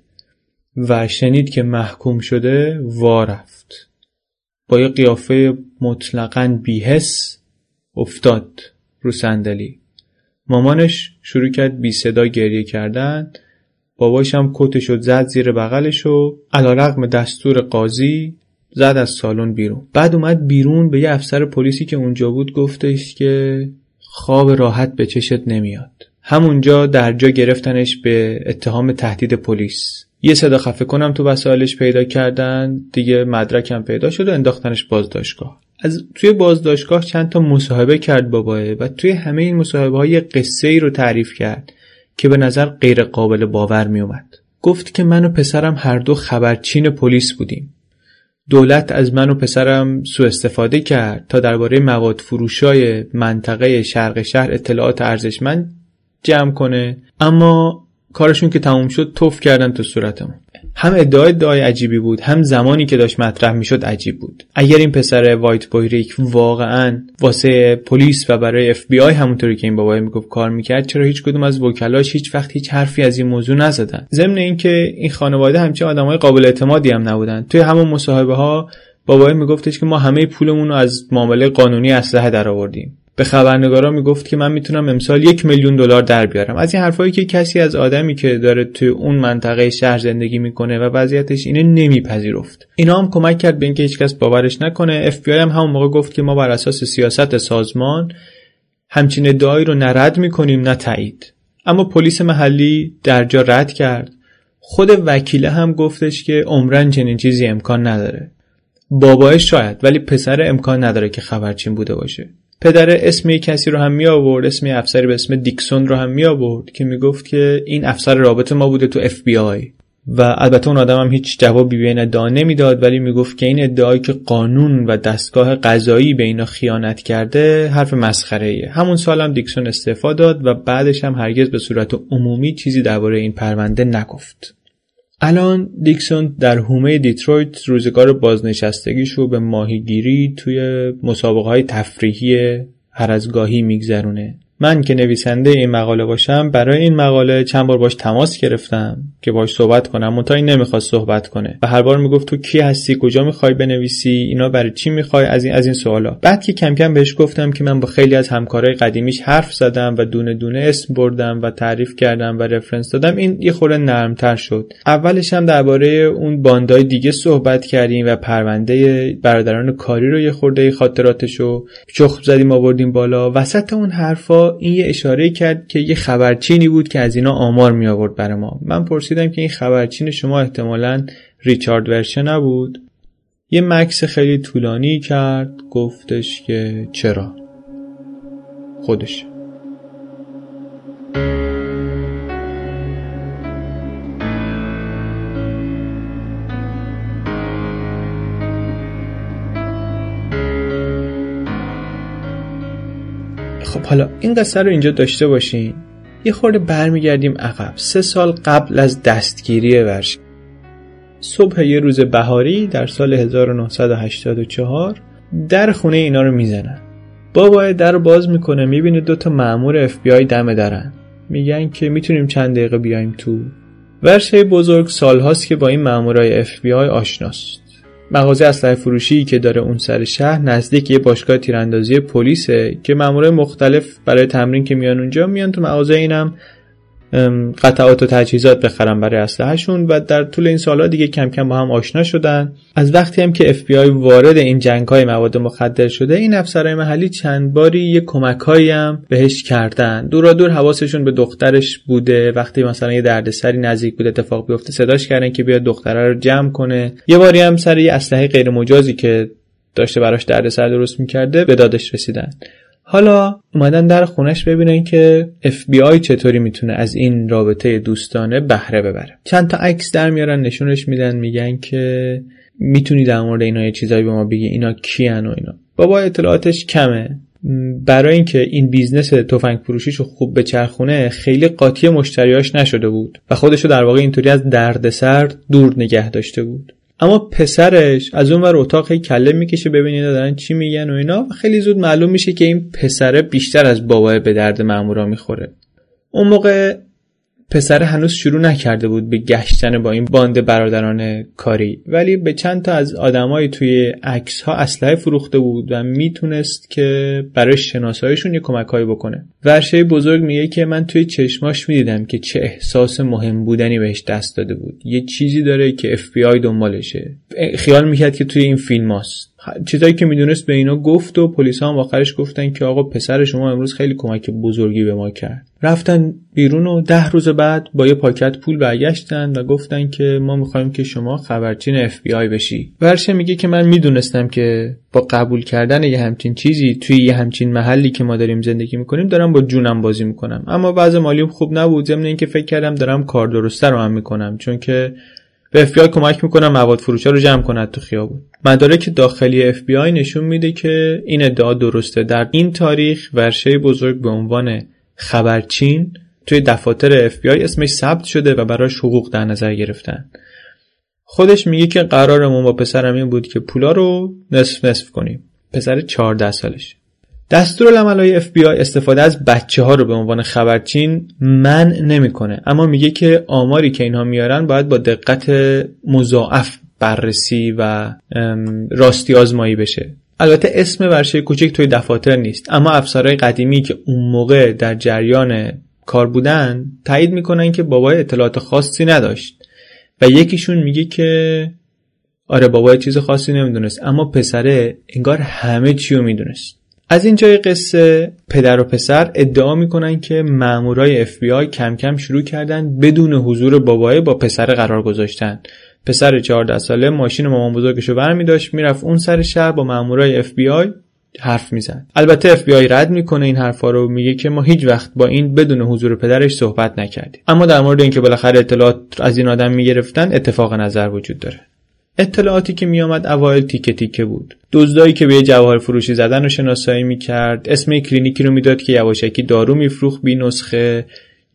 و شنید که محکوم شده وا رفت. با یه قیافه مطلقا بیهس افتاد. رو صندلی. مامانش شروع کرد بی صدا گریه کردن. باباش هم کتشو زد زیر بغلش و علا رقم دستور قاضی زد از سالن بیرون. بعد اومد بیرون به یه افسر پلیسی که اونجا بود گفتش که خواب راحت به چشت نمیاد. همونجا در جا گرفتنش به اتهام تهدید پلیس. یه صدا خفه کنم تو وسایلش پیدا کردن دیگه مدرکم پیدا شد و انداختنش بازداشتگاه از توی بازداشتگاه چند تا مصاحبه کرد باباه و توی همه این مصاحبه های قصه ای رو تعریف کرد که به نظر غیر قابل باور می اومد. گفت که من و پسرم هر دو خبرچین پلیس بودیم. دولت از من و پسرم سوء استفاده کرد تا درباره مواد فروشای منطقه شرق شهر اطلاعات ارزشمند جمع کنه اما کارشون که تموم شد تف کردن تو صورتمون. هم ادعای ادعای عجیبی بود هم زمانی که داشت مطرح می‌شد عجیب بود. اگر این پسر وایت بوی ریک واقعا واسه پلیس و برای اف بی آی همونطوری که این باباهه می‌گفت کار می‌کرد چرا هیچ کدوم از وکلاش هیچ وقت هیچ حرفی از این موضوع نزدن؟ ضمن اینکه این خانواده همچین آدمای قابل اعتمادی هم نبودن. توی همون مصاحبه ها بابای میگفتش که ما همه پولمون رو از معامله قانونی اسلحه درآوردیم. به خبرنگارا می‌گفت که من می‌تونم امسال یک میلیون دلار در بیارم. از این حرفایی که کسی از آدمی که داره توی اون منطقه شهر زندگی می‌کنه و وضعیتش اینه نمیپذیرفت. اینا هم کمک کرد به اینکه هیچکس باورش نکنه. اف هم همون موقع گفت که ما بر اساس سیاست سازمان همچین ادعایی رو نه رد می‌کنیم نه تایید. اما پلیس محلی در جا رد کرد. خود وکیله هم گفتش که عمرا چنین چیزی امکان نداره. باباهه شاید ولی پسر امکان نداره که خبرچین بوده باشه. پدر اسم کسی رو هم می آورد اسم افسری به اسم دیکسون رو هم می آورد که می‌گفت که این افسر رابط ما بوده تو اف بی آی و البته اون آدم هم هیچ جوابی به این ادعا نمی‌داد ولی می‌گفت که این ادعایی که قانون و دستگاه قضایی به اینا خیانت کرده حرف مسخره ایه. همون سال هم دیکسون استعفا داد و بعدش هم هرگز به صورت عمومی چیزی درباره این پرونده نگفت. الان دیکسون در حومه دیترویت روزگار بازنشستگیش رو به ماهیگیری توی مسابقه های تفریحی هر از گاهی میگذرونه. من که نویسنده این مقاله باشم برای این مقاله چند بار باش تماس گرفتم که باش صحبت کنم منتها این نمی‌خواست صحبت کنه. و هر بار می‌گفت تو کی هستی کجا می‌خوای بنویسی اینا برای چی می‌خوای؟ از این از این سوالا. بعد که کم کم بهش گفتم که من با خیلی از همکارای قدیمیش حرف زدم و دونه دونه اسم بردم و تعریف کردم و reference دادم این یه خورده نرمتر شد. اولش هم درباره اون باندای دیگه صحبت کردیم و پرونده برادران کاری رو یه خورده خاطراتشو چخ زدیم آوردیم بالا. وسط اون حرفا این یه اشاره کرد که یه خبرچینی بود که از اینا آمار می آورد برای ما. من پرسیدم که این خبرچین شما احتمالا ریچارد ورشه نبود؟ یه مکس خیلی طولانی کرد گفتش که چرا؟ خودش. خب حالا این قصه رو اینجا داشته باشین. یه خورده برمیگردیم عقب. سه سال قبل از دستگیری ورشه. صبح یه روز بهاری در سال 1984 در خونه اینا رو می‌زنن. بابا در رو باز می‌کنه می‌بینه دوتا مأمور اف بی آی دم درن میگن که می‌تونیم چند دقیقه بیایم تو. ورشه بزرگ سالهاست که با این مامورای اف بی آی آشناست. مغازه اسلحه فروشی که داره اون سر شهر نزدیک یه باشگاه تیراندازی پلیسه که مامورای مختلف برای تمرین که میان اونجا میان تو مغازه اینم. قطعات و تجهیزات بخرن برای اسلحهشون و در طول این سالها دیگه کم کم با هم آشنا شدن. از وقتی هم که FBI وارد این جنگ های مواد مخدر شده این افسرهای محلی چند باری یه کمک هم بهش کردن. دورا دور حواسشون به دخترش بوده. وقتی مثلا یه دردسری نزدیک بود اتفاق بیفته صداش کردن که بیاد دختره رو جمع کنه. یه باری هم سر یه اسلحه غیر مجازی که داشته براش دردسر درست می‌کرده به دادش رسیدن. حالا اومدن در خونش ببینن که FBI چطوری می‌تونه از این رابطه دوستانه بهره ببره. چند تا عکس در میارن نشونش میدن میگن که می‌تونی در مورد اینا یه چیزایی به ما بگی اینا کیان و اینا. بابا اطلاعاتش کمه. برای اینکه این business تفنگ فروشیش رو خوب بچرخونه خیلی قاطی مشتریاش نشده بود و خودشو در واقع اینطوری از دردسر دور نگه داشته بود. اما پسرش از اون ور اتاق کله می‌کشه ببینید دارن چی میگن و اینا و خیلی زود معلوم میشه که این پسره بیشتر از باباهه به درد مامورا می‌خوره. اون موقع پسر هنوز شروع نکرده بود به گشتن با این باند برادران کاری. ولی به چند تا از آدمای توی عکس ها اسلحه فروخته بود و می‌تونست که برای شناساییشون یه کمکهایی بکنه. ورشه بزرگ میگه که من توی چشماش می‌دیدم که چه احساس مهم بودنی بهش دست داده بود. یه چیزی داره که آی دنبالشه. خیال می‌کرد که توی این فیلم هاست. چیزایی که می‌دونست به اینا گفت و پلیس هم آخرش گفتن که آقا پسر شما امروز خیلی کمک بزرگی به ما کرد. رفتن بیرون و ده روز بعد با یه پاکت پول برگشتن و گفتن که ما می‌خوایم که شما خبرچین اف بی آی بشی. ورشه میگه که من می‌دونستم که با قبول کردن یه همچین چیزی توی یه همچین محلی که ما داریم زندگی می‌کنیم دارم با جونم بازی می‌کنم. اما وضع مالیم خوب نبود. ضمن اینکه فکر کردم دارم کار درسته رو هم می‌کنم. چون که به FBI کمک می‌کنم مواد فروشا رو جمع کند تو خیابون. مدارک داخلی FBI نشون میده که این ادعا درسته. در این تاریخ ورشه بزرگ به عنوان خبرچین توی دفاتر FBI اسمش ثبت شده و براش حقوق در نظر گرفتن. خودش میگه که قرارمون با پسرم این بود که پولا رو نصف نصف کنیم. پسر 14 سالش دستورالعملهای اف بی استفاده از بچه ها رو به عنوان خبرچین من نمی‌کنه. اما میگه که آماری که اینها میارن باید با دقت مضاعف بررسی و راستی آزمایی بشه. البته اسم ورشه کوچک توی دفاتر نیست. اما افسرهای قدیمی که اون موقع در جریان کار بودن تایید می‌کنن که بابای اطلاعات خاصی نداشت. و یکیشون میگه که آره باباهه چیز خاصی نمی‌دونست. اما پسره انگار همه چی رو می‌دونست. از اینجای قصه پدر و پسر ادعا می‌کنن که مامورای اف بی آی کم کم شروع کردن بدون حضور باباهه با پسر قرار گذاشتن. پسر 14 ساله ماشین مامان بزرگشو برمی داشت می‌رفت اون سر شهر با مامورای اف بی آی حرف می‌زد. البته اف بی آی رد می‌کنه این حرفا رو میگه که ما هیچ وقت با این بدون حضور پدرش صحبت نکردیم. اما در مورد اینکه بالاخره اطلاعات از این آدم می‌گرفتن اتفاق نظر وجود داره. اطلاعاتی که میآمد اوایل تیکه تیکه بود. دزدایی که به جواهر فروشی زدن رو شناسایی می‌کرد اسم کلینیکی رو می‌داد که یواشکی دارو میفروخت بی نسخه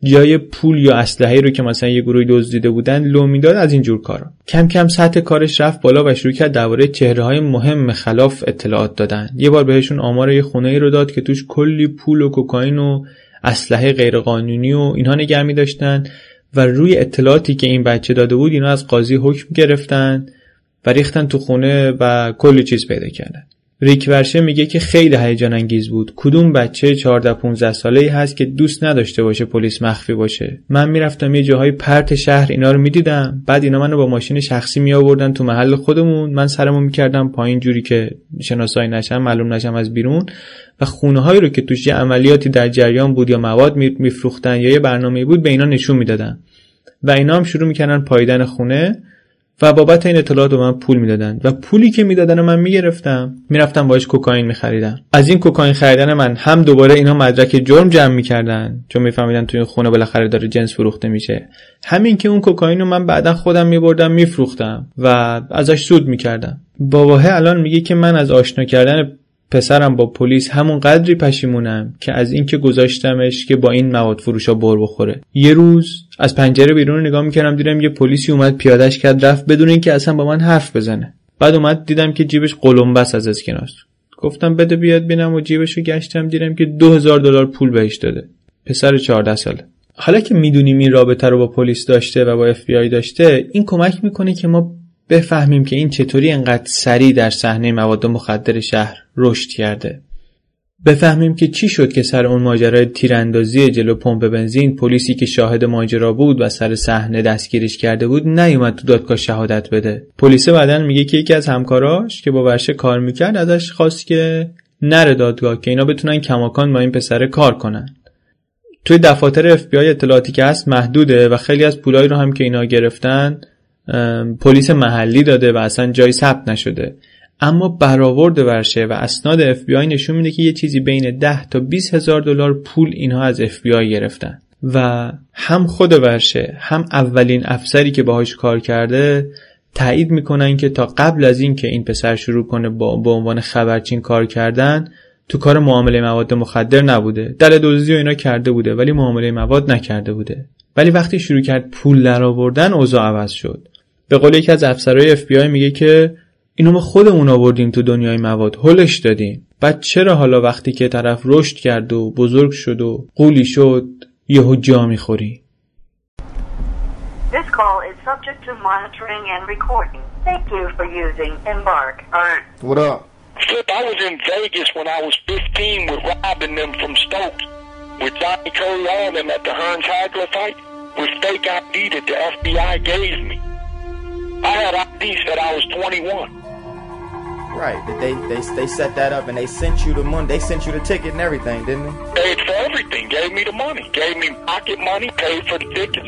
جای پول یا اسلحه رو که مثلا یه گروهی دزدیده بودن لو می‌داد از این جور کارا. کم کم سطح کارش رفت بالا و شروع کرد درباره چهره های مهم خلاف اطلاعات دادن. یه بار بهشون آمار یه خونه ای رو داد که توش کلی پول و کوکائین و اسلحه غیرقانونی و اینها نگه می داشتن و روی اطلاعاتی که این بچه داده بود اینا از قاضی حکم گرفتن. و ریختن تو خونه و کلی چیز پیدا کردن. ریک ورشه میگه که خیلی هیجان انگیز بود. کدوم بچه 14 15 ساله ای هست که دوست نداشته باشه پلیس مخفی باشه؟ من می‌رفتم یه جاهای پرت شهر اینا رو می‌دیدم. بعد اینا منو با ماشین شخصی می آوردن تو محل خودمون. من سرمو می‌کردم پایین جوری که شناسایی نشم معلوم نشم از بیرون. و خونه هایی رو که توش یه عملیاتی در جریان بود یا مواد میفروختن یا یه برنامه بود به اینا نشون می‌دادن. و اینا هم شروع می‌کردن پاییدن خونه. و بابت این اطلاعات به من پول می‌دادن و پولی که می‌دادن من می‌گرفتم. می‌رفتم باش کوکائین میخریدم. از این کوکائین خریدن من هم دوباره اینا مدرک جرم جمع می‌کردن. چون میفهمیدن توی این خونه بالاخره داره جنس فروخته میشه. همین که اون کوکائین رو من بعدا خودم میبردم میفروختم و ازش سود می‌کردم. باباه الان میگه که من از آشنا کردن پسرم با پلیس همون قدری پشیمونم که از اینکه گذاشتمش که با این مواد فروشا بر بخوره. یه روز از پنجره بیرون نگاه می‌کردم دیدم یه پلیسی اومد پیادش کرد رفت بدون اینکه اصلا با من حرف بزنه. بعد اومد دیدم که جیبش قلمبس از اسکناس. گفتم بده بیاد بینم و جیبشو گشتم دیدم که دو هزار دلار پول بهش داده. پسر 14 ساله. حالا که می‌دونیم این رابطه رو با پلیس داشته و با اف داشته این کمک می‌کنه که ما بفهمیم که این چطوری انقدر سریع در صحنه مواد مخدر شهر رشد کرده. بفهمیم که چی شد که سر اون ماجرای تیراندازی جلو پمپ بنزین پلیسی که شاهد ماجرا بود و سر صحنه دستگیرش کرده بود نیومد تو دادگاه شهادت بده. پلیس بعدن میگه که یکی از همکاراش که با ورشه کار می‌کرد ازش خواست که نره دادگاه که اینا بتونن کماکان با این پسر کار کنن. توی دفاتر اف اطلاعاتی که هست محدوده و خیلی از پولایی رو هم که اینا گرفتن پلیس محلی داده و اصلا جایی ثبت نشده. اما برآورد ورشه و اسناد اف بی آی نشون میده که یه چیزی بین 10 تا 20 هزار دلار پول اینها از اف بی آی گرفتن. و هم خود ورشه هم اولین افسری که باهاش کار کرده تایید می‌کنن که تا قبل از اینکه این پسر شروع کنه با به عنوان خبرچین کار کردن تو کار معامله مواد مخدر نبوده. دل دزدی و اینا کرده بوده ولی معامله مواد نکرده بوده. ولی وقتی شروع کرد پول درآوردن اوضاع عوض شد. به قول یکی از افسرهای اف میگه که اینو ما خودمون آوردیم تو دنیای مواد هلش دادیم بعد چرا حالا وقتی که طرف رشد کرد و بزرگ شد و قولی شد یهو جا می‌خوری subject to monitoring and recording. Thank you for using Embark. All right. What up? Flip, I was in Vegas when I was 15 with robbing them from Stokes. With Johnny Curry on them at the Hearns Hydro fight with fake ID that the FBI gave me. I had ID said I was 21. Right. Did They they they set that up and they sent you the money. They sent you the ticket and everything, didn't they? Paid for everything. Gave me the money. Gave me pocket money. Paid for the ticket.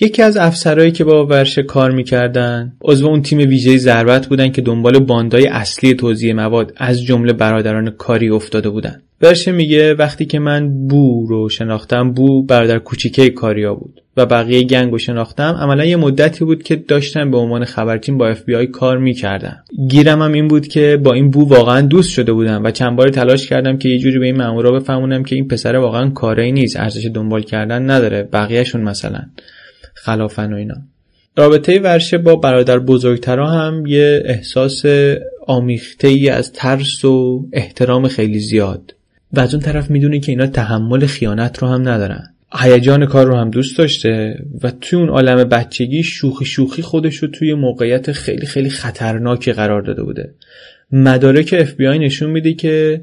یکی از افسرهایی که با ورشه کار می‌کردن عضو اون تیم ویژه ضربت بودن که دنبال باندای اصلی توزیع مواد از جمله برادران کاری افتاده بودن ورشه میگه وقتی که من بو رو شناختم بو برادر کوچیکه کاریا بود و بقیه گنگ رو شناختم عملا یه مدتی بود که داشتن به عنوان خبرچین با اف بی آی کار می‌کردن. گیرم هم این بود که با این بو واقعا دوست شده بودم و چند باری تلاش کردم که یه جوری به این مامورا بفهمونم که این پسر واقعا کاری نیست ارزش دنبال کردن نداره بقیهشون مثلا خلافن و اینا. رابطه ورشه با برادر بزرگترا هم یه احساس آمیخته ای از ترس و احترام خیلی زیاد. و از اون طرف می‌دونه که اینا تحمل خیانت رو هم ندارن. هیجان کار رو هم دوست داشته و توی اون عالم بچگی شوخی شوخی خودش رو توی موقعیت خیلی خیلی خطرناکی قرار داده بوده. مدارک اف بی آی نشون میده که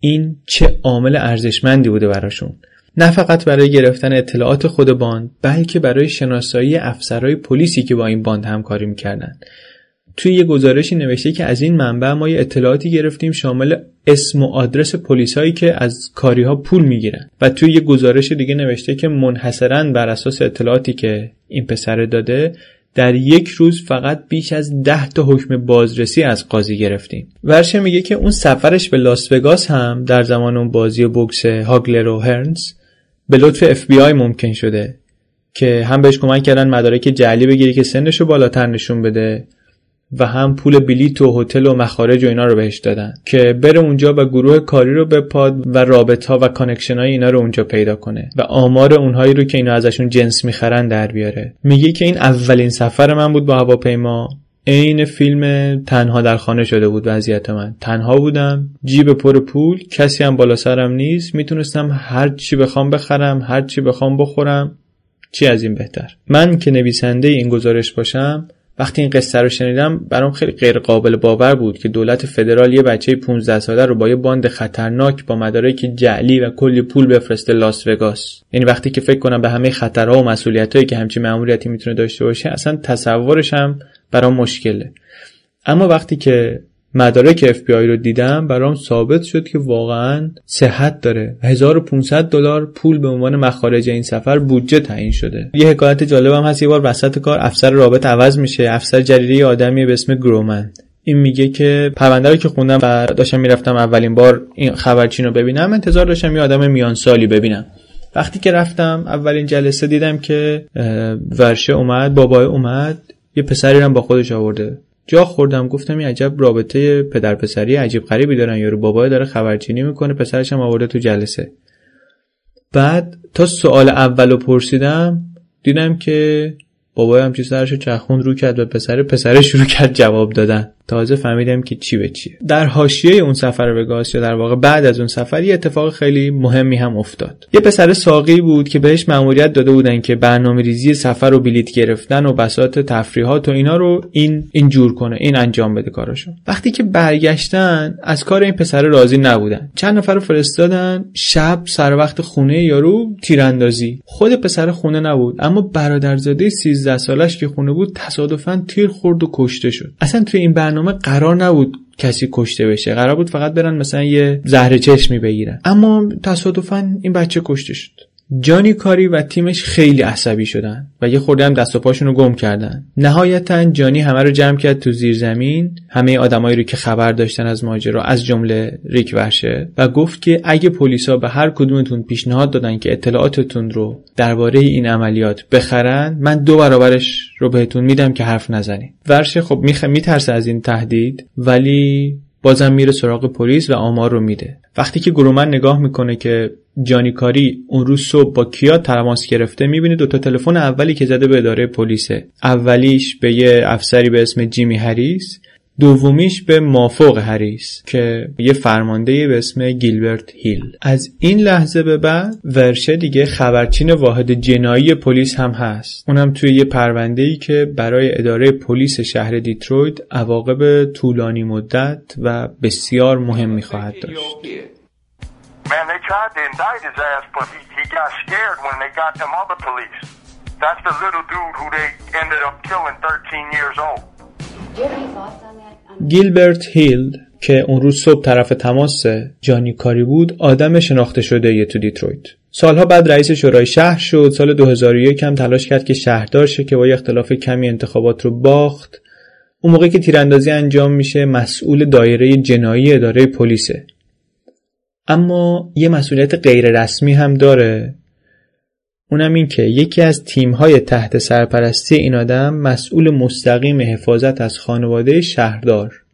این چه عامل ارزشمندی بوده براشون. نه فقط برای گرفتن اطلاعات خود باند بلکه برای شناسایی افسرهای پلیسی که با این باند همکاری می‌کردن. توی یه گزارشی نوشته که از این منبع ما یه اطلاعاتی گرفتیم شامل اسم و آدرس پلیسایی که از کاری ها پول می‌گیرن. و توی یه گزارش دیگه نوشته که منحصرا بر اساس اطلاعاتی که این پسر داده در یک روز فقط بیش از ده تا حکم بازرسی از قاضی گرفتیم. ورشه میگه که اون سفرش به لاس وگاس هم در زمان اون بازی بوکس هاگلر و هرنز به لطف اف بی آی ممکن شده که هم بهش کمک کردن مدارک جعلی بگیره که سنش بالاتر نشون بده. و هم پول بلیت و هتل و مخارج و اینا رو بهش دادن که بره اونجا و گروه کاری رو بپاد و رابط ها و connection های اینا رو اونجا پیدا کنه و آمار اونهایی رو که اینا ازشون جنس می‌خرن در بیاره. میگه که این اولین سفر من بود با هواپیما. عین فیلم تنها در خانه شده بود وضعیت من. تنها بودم جیب پر پول کسی هم بالا سرم نیست. می‌تونستم هر چی بخوام بخرم هر چی بخوام بخورم. چی از این بهتر؟ من که نویسنده این گزارش باشم وقتی این قصه رو شنیدم برام خیلی غیر قابل باور بود که دولت فدرال یه بچه 15 ساله رو با یه باند خطرناک با مدارک جعلی و کلی پول بفرسته لاس وگاس. یعنی وقتی که فکر کنم به همه خطرها و مسئولیتایی که همچین مأموریتی می‌تونه داشته باشه اصلا تصورش هم برام مشکله. اما وقتی که مدارک اف رو دیدم برام ثابت شد که واقعا صحت داره. 1500 دلار پول به عنوان مخارج این سفر بودجه تعیین شده. یه حکایت جالبم هست یه بار وسط کار افسر رابط عوض میشه. افسر جریده آدمی به اسم گرومن این میگه که پرونده رو که خوندم و داشتم می‌رفتم اولین بار این خبرچین رو ببینم انتظار داشتم یه آدم میان سالی ببینم. وقتی که رفتم اولین جلسه دیدم که ورشه اومد بابای اومد یه پسری هم با خودش آورده. جا خوردم گفتم این عجب رابطه پدر پسری عجیب غریبی دارن. یارو بابای داره خبرچینی می‌کنه پسرش هم آورده تو جلسه. بعد تا سوال اولو پرسیدم دیدم که بابای هم چی سرشو چخون رو کرد و پسر پسر شروع کرد جواب دادن. تازه فهمیدم که چی به چیه. در حاشیه اون سفر به یا در واقع بعد از اون سفر یه اتفاق خیلی مهمی هم افتاد. یه پسر ساقی بود که بهش مأموریت داده بودن که برنامه ریزی سفر و بلیت گرفتن و بساط تفریحات و اینا رو این این جور کنه این انجام بده کاراشو. وقتی که برگشتن از کار این پسر راضی نبودن. چند نفر رو فرستادن شب سر وقت خونه یارو تیراندازی. خود پسر خونه نبود اما برادرزاده 13 سالش که خونه بود تصادفا تیر خورد و کشته شد. اصلا توی این برنامه قرار نبود کسی کشته بشه. قرار بود فقط برن مثلا یه زهر چشمی بگیرن. اما تصادفا این بچه کشته شد. جانی کاری و تیمش خیلی عصبی شدن و یه خورده هم دست و پاشون رو گم کردن. نهایتا جانی همه رو جمع کرد تو زیر زمین همه آدمایی رو که خبر داشتن از ماجرا از جمله ریک ورشه و گفت که اگه پلیسا به هر کدومتون پیشنهاد دادن که اطلاعاتتون رو درباره این عملیات بخرن من دو برابرش رو بهتون میدم که حرف نزنید. ورشه خب میخه میترسه از این تهدید ولی بازم میره سراغ پلیس و آمار رو میده. وقتی که گرومن نگاه می‌کنه که جانی کاری اون روز صبح با کیا تماس گرفته می‌بینه دوتا تلفن اولی که زده به اداره پلیسه. اولیش به یه افسری به اسم جیمی هریس دومیش به مافوق هریس که یه فرمانده به اسم گیلبرت هیل از این لحظه به بعد ورشه دیگه خبرچین واحد جنایی پلیس هم هست اونم توی یه پرونده ای که برای اداره پلیس شهر دیترویت عواقب طولانی مدت و بسیار مهمی خواهد داشت Man, they tried to indict his ass, but he, he got scared when they got them other police. That's the little dude who they ended up killing 13 years old. گیلبرت هیل که اون روز صبح طرف تماس جانی کاری بود آدم شناخته شده یه تو دیترویت. سالها بعد رئیس شورای شهر شد. سال 2001 هم تلاش کرد که شهردار شه که با اختلاف کمی انتخابات رو باخت. اون موقعی که تیراندازی انجام میشه مسئول دایره جنایی اداره پلیسه. اما یه مسئولیت غیر رسمی هم داره. اونم این که یکی از تیم‌های تحت سرپرستی این آدم مسئول مستقیم حفاظت از خانواده شهردار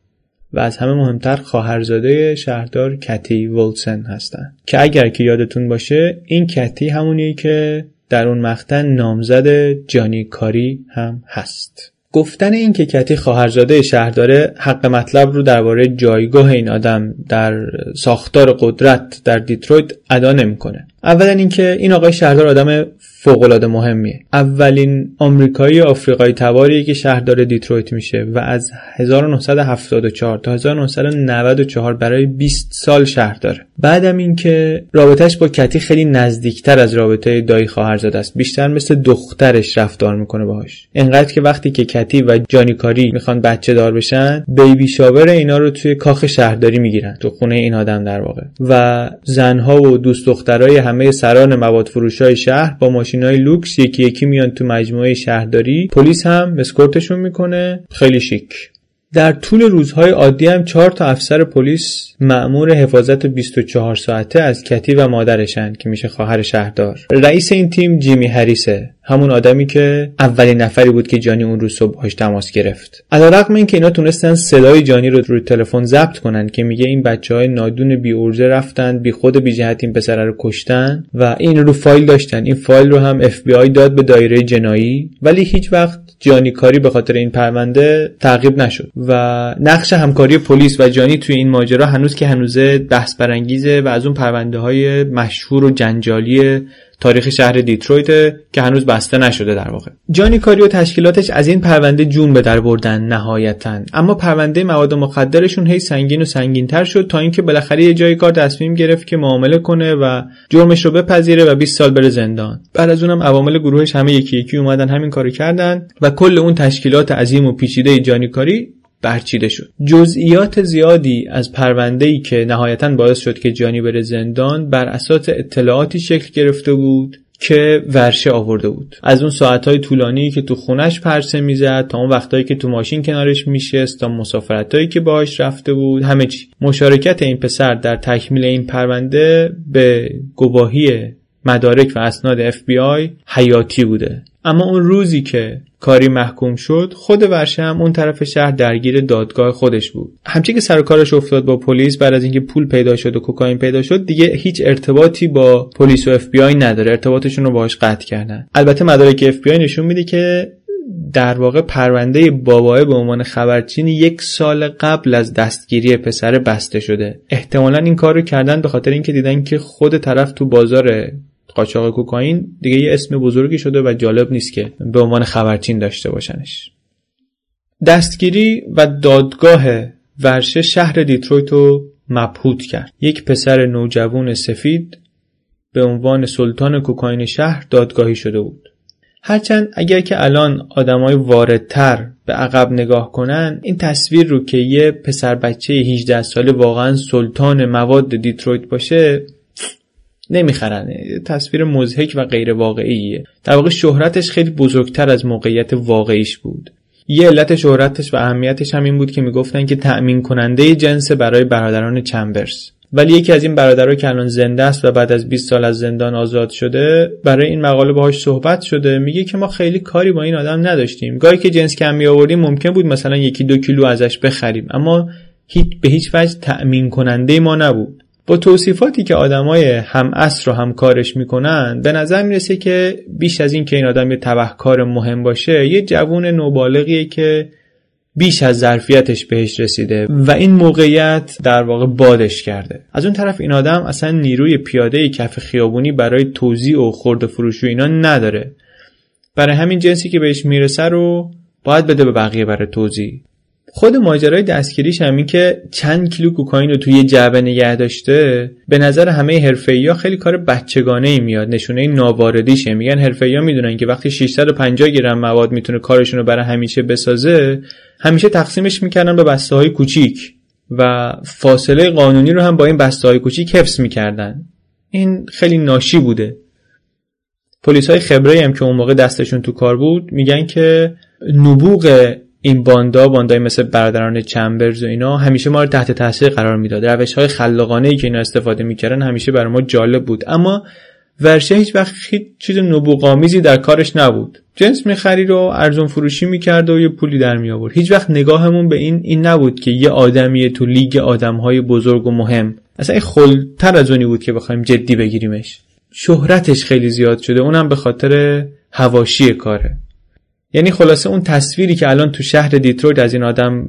و از همه مهمتر خواهرزاده شهردار کتی ولسن هستن که اگر که یادتون باشه این کتی همونیه که در اون مقطع نامزد جانی کاری هم هست. گفتن این که کتی خواهرزاده شهرداره حق مطلب رو درباره جایگاه این آدم در ساختار قدرت در دیترویت ادا نمی‌کنه. اولا اینکه این آقای شهردار آدم فوقالعاده مهمیه. اولین آمریکایی آفریقایی تباری که شهردار دیترویت میشه و از 1974 تا 1994 برای 20 سال شهرداره بعدم اینکه رابطهش با کتی خیلی نزدیکتر از رابطه دایی خواهرزاده است. بیشتر مثل دخترش رفتار می‌کنه باهاش. انقدر که وقتی که کتی و جانی کاری می‌خوان بچه دار بشن baby shower اینا رو توی کاخ شهرداری می‌گیرن تو خونه این آدم در واقع. و زنها و دوست دخترای همه سران مواد فروشای شهر با ماشینای لوکس یکی یکی میان تو مجموعه شهرداری. پلیس هم اسکورتشون می‌کنه. خیلی شیک. در طول روزهای عادی هم چهار تا افسر پلیس مأمور حفاظت 24 ساعته از کتی و مادرشن که میشه خواهر شهردار. رئیس این تیم جیمی هریسه همون آدمی که اولین نفری بود که جانی اون روز صبح باهاش تماس گرفت. علیرغم اینکه اینا تونستن صدای جانی رو روی تلفن ضبط کنن که میگه این بچه های نادون بی ارزه رفتن بی خود بی جهت این پسر رو کشتن و این رو فایل داشتن. این فایل رو هم اف داد به دایره جنایی. ولی هیچ وقت جانی کاری به خاطر این پرونده تعقیب نشد و نقش همکاری پلیس و جانی توی این ماجرا هنوز که هنوزه بحث برانگیزه و از اون پرونده های مشهور و جنجالی تاریخ شهر دیترویت که هنوز بسته نشده در واقع. جانی کاری و تشکیلاتش از این پرونده جون به در بردن نهایتا. اما پرونده مواد مخدرشون هی سنگین و سنگینتر شد تا اینکه بالاخره یه جای کار تصمیم گرفت که معامله کنه و جرمش رو بپذیره و 20 سال بره زندان. بعد از اونم عوامل گروهش همه یکی یکی اومدن همین کارو کردن و کل اون تشکیلات عظیم و پیچیده جانی کاری برچیده شد. جزئیات زیادی از پرونده ای که نهایتا باعث شد که جانی بره زندان بر اساس اطلاعاتی شکل گرفته بود که ورشه آورده بود. از اون ساعتهای طولانی که تو خونش پرسه می‌زد تا اون وقتایی که تو ماشین کنارش میشست تا مسافرتهایی که باهاش رفته بود همه چی. مشارکت این پسر در تکمیل این پرونده به گواهی مدارک و اسناد FBI حیاتی بوده. اما اون روزی که کاری محکوم شد خود ورشه هم اون طرف شهر درگیر دادگاه خودش بود. همچی که سر کارش افتاد با پلیس بعد از اینکه پول پیدا شد و کوکائین پیدا شد دیگه هیچ ارتباطی با پلیس و اف بی آی نداره. ارتباطشون رو باهاش قطع کردن. البته مدارک اف بی آی نشون میده که در واقع پرونده باباهه به عنوان خبرچین یک سال قبل از دستگیری پسر بسته شده. احتمالا این کار رو کردن به خاطر اینکه دیدن که خود طرف تو بازار قاچاق کوکائین دیگه یه اسم بزرگی شده و جالب نیست که به عنوان خبرچین داشته باشنش. دستگیری و دادگاه ورشه شهر دیترویت رو مبهوت کرد. یک پسر نوجوان سفید به عنوان سلطان کوکائین شهر دادگاهی شده بود. هرچند اگر که الان آدمای واردتر به عقب نگاه کنن این تصویر رو که یه پسر بچه 18 ساله واقعا سلطان مواد دیترویت باشه نمی‌خرن. تصویر مزهک و غیر واقعیه. در واقع شهرتش خیلی بزرگتر از موقعیت واقعیش بود. یه علت شهرتش و اهمیتش هم این بود که می‌گفتن که تأمین کننده جنس برای برادران چمبرز ولی یکی از این برادرها که الان زنده است و بعد از 20 سال از زندان آزاد شده برای این مقاله باهاش صحبت شده. میگه که ما خیلی کاری با این آدم نداشتیم. گاهی که جنس کم می آوردیم ممکن بود مثلا یکی دو کیلو ازش بخریم. اما هیچ به هیچ وجه تأمین کننده ما نبود. با توصیفاتی که آدمای هم اصر و هم کارش می‌کنن به نظر می‌رسه که بیش از این که این آدم یه تبهکار مهم باشه یه جوون نوبالغیه که بیش از ظرفیتش بهش رسیده و این موقعیت در واقع بادش کرده. از اون طرف این آدم اصلا نیروی پیاده کف خیابونی برای توزیع و خورده فروش و اینا نداره. برای همین جنسی که بهش می‌رسه رو باید بده به بقیه برای توزیع. خود ماجرای دستگیریش همین که چند کیلو کوکائین رو توی جعبه نگه داشته به نظر همه حرفه‌ای‌ها خیلی کار بچگانه ای میاد نشونه ناواردیشه. میگن حرفه‌ای‌ها می‌دونن که وقتی 650 گرم مواد می‌تونه کارشون رو برای همیشه بسازه همیشه تقسیمش می‌کردن به بسته های کوچیک و فاصله قانونی رو هم با این بسته های کوچیک حفظ می‌کردن. این خیلی ناشی بوده. پلیس های هم که اون موقع دستشون تو کار بود میگن که نبوغ این باندا باندای مثل برادران چمبرز و اینا همیشه ما رو تحت تاثیر قرار می‌داد. روش های خلاقانه ای که اینا استفاده می‌کردن همیشه برای ما جالب بود. اما ورشه هیچ وقت هیچ چیز نبوغامیزی در کارش نبود. جنس می‌خرید و ارزون فروشی می‌کرد و یه پولی در می آورد هیچ وقت نگاهمون به این این نبود که یه آدمیه تو لیگ آدمهای بزرگ و مهم. اصلا خلتر از اونی بود که بخوایم جدی بگیریمش. شهرتش خیلی زیاد شده. اونم به خاطر حواشی کاره. یعنی خلاصه اون تصویری که الان تو شهر دیترویت از این آدم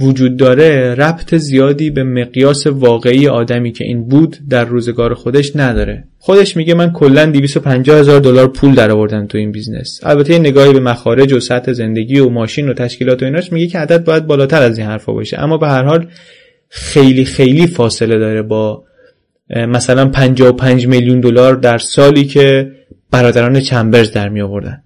وجود داره ربط زیادی به مقیاس واقعی آدمی که این بود در روزگار خودش نداره. خودش میگه من کلا 250 هزار دلار پول درآوردم تو این business. البته نگاهی به مخارج و سطح زندگی و ماشین و تشکیلات و ایناش میگه که عدد باید بالاتر از این حرفا باشه. اما به هر حال خیلی خیلی فاصله داره با مثلا 55 میلیون دلار در سالی که برادران چمبرز در می آوردن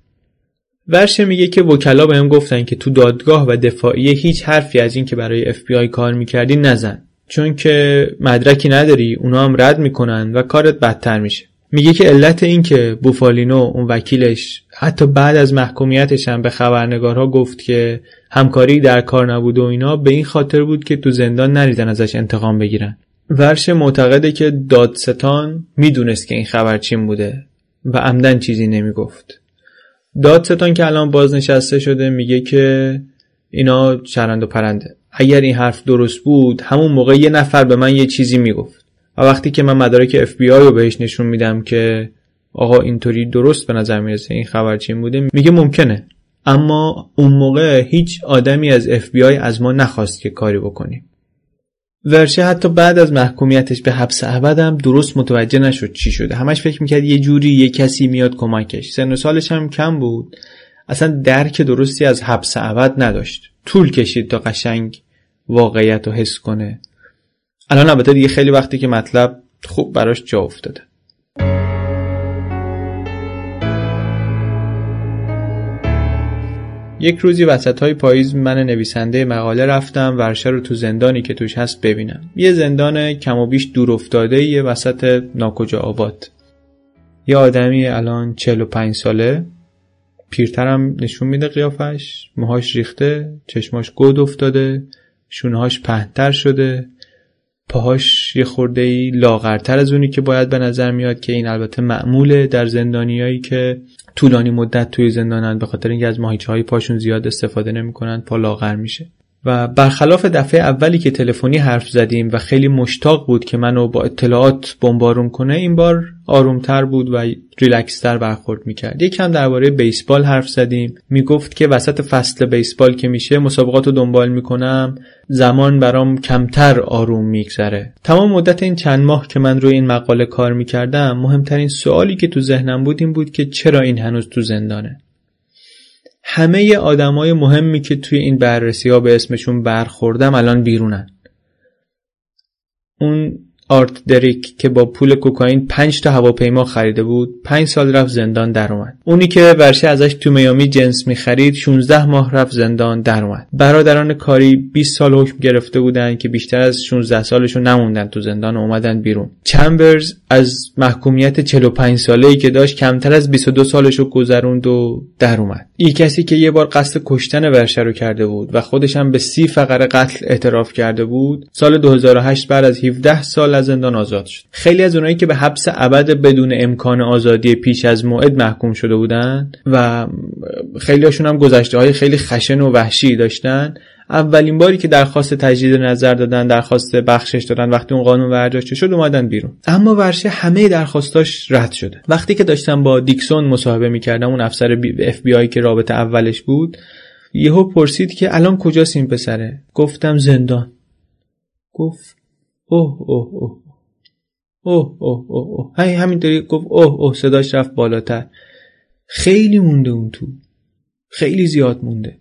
ورشه میگه که وکلا بهم گفتن که تو دادگاه و دفاعیه هیچ حرفی از این که برای اف بی آی کار می‌کردی نزن. چون که مدرکی نداری اونا هم رد می‌کنن و کارت بدتر میشه. میگه که علت این که بوفالینو اون وکیلش حتی بعد از محکومیتش هم به خبرنگارها گفت که همکاری در کار نبود و اینا به این خاطر بود که تو زندان نریزن ازش انتقام بگیرن. ورشه معتقده که دادستان می‌دونست که این خبرچین بوده و عمداً چیزی نمی‌گفت. دادستان که الان بازنشسته شده میگه که اینا چرند و پرنده. اگر این حرف درست بود همون موقع یه نفر به من یه چیزی می‌گفت. و وقتی که من مدارک اف بی آی رو بهش نشون میدم که آقا اینطوری درست به نظر می‌رسه این خبرچین بوده میگه ممکنه. اما اون موقع هیچ آدمی از اف بی آی از ما نخواست که کاری بکنیم. ورشه حتی بعد از محکومیتش به حبس ابد هم درست متوجه نشد چی شده. همش فکر می‌کرد یه جوری یه کسی میاد کمکش. سن و سالش هم کم بود. اصلا درک درستی از حبس ابد نداشت. طول کشید تا قشنگ واقعیت رو حس کنه. الان البته دیگه خیلی وقتی که مطلب خوب براش جا افتاده. یک روزی وسط های پاییز من نویسنده مقاله رفتم ورشه رو تو زندانی که توش هست ببینم. یه زندان کم و بیش دور افتاده یه وسط ناکجا آباد. یه آدمی الان 45 ساله. پیرترم نشون میده قیافش موهاش ریخته چشماش گود افتاده شونهاش پهنتر شده. پاهاش یه خورده لاغرتر از اونی که باید به نظر میاد که این البته معموله در زندانیایی که طولانی مدت توی زندانن به خاطر اینکه از ماهیچه های پاشون زیاد استفاده نمی‌کنن پا لاغر میشه. و برخلاف دفعه اولی که تلفنی حرف زدیم و خیلی مشتاق بود که منو با اطلاعات بمبارون کنه این بار آرومتر بود و ریلکستر برخورد می‌کرد. یکم درباره بیسبال حرف زدیم. می‌گفت که وسط فصل بیسبال که میشه مسابقات رو دنبال می‌کنم زمان برام کمتر آروم میگذره. تمام مدت این چند ماه که من روی این مقاله کار می‌کردم مهمترین سوالی که تو ذهنم بود این بود که چرا این هنوز تو زندانه؟ همه آدمای مهمی که توی این بررسی ها به اسمشون برخوردم الان بیرونن. اون آرت دریک که با پول کوکائین 5 تا هواپیما خریده بود 5 سال رفت زندان در اومد. اونی که ورشه ازش تو میامی جنس می‌خرید 16 ماه رفت زندان در اومد. برادران کاری 20 سال حکم گرفته بودن که بیشتر از 16 سالشون نموندن تو زندان و اومدن بیرون. چمبرز از محکومیت 45 ساله ای که داشت کمتر از 22 سالشو گذروند و در اومد. این کسی که یه بار قصد کشتن ورشه رو کرده بود و خودش هم به سی فقره قتل اعتراف کرده بود سال 2008 بعد از 17 سال از زندان آزاد شد. خیلی از اونایی که به حبس ابد بدون امکان آزادی پیش از موعد محکوم شده بودن و خیلی هاشون هم گذشته های خیلی خشن و وحشی داشتن اولین باری که درخواست تجدید نظر دادن درخواست بخشش دادن وقتی اون قانون ورجاشته شد اومدن بیرون. اما ورشه همه درخواستاش رد شده. وقتی که داشتم با دیکسون مصاحبه می‌کردم اون افسر اف بی آی که رابطه اولش بود یهو پرسید که الان کجاست این پسره؟ گفتم زندان. گفت اوه اوه اوه. اوه اوه اوه اوه. هی همینطوری گفت اوه اوه. صداش رفت بالاتر. خیلی مونده اون تو. خیلی زیاد مونده.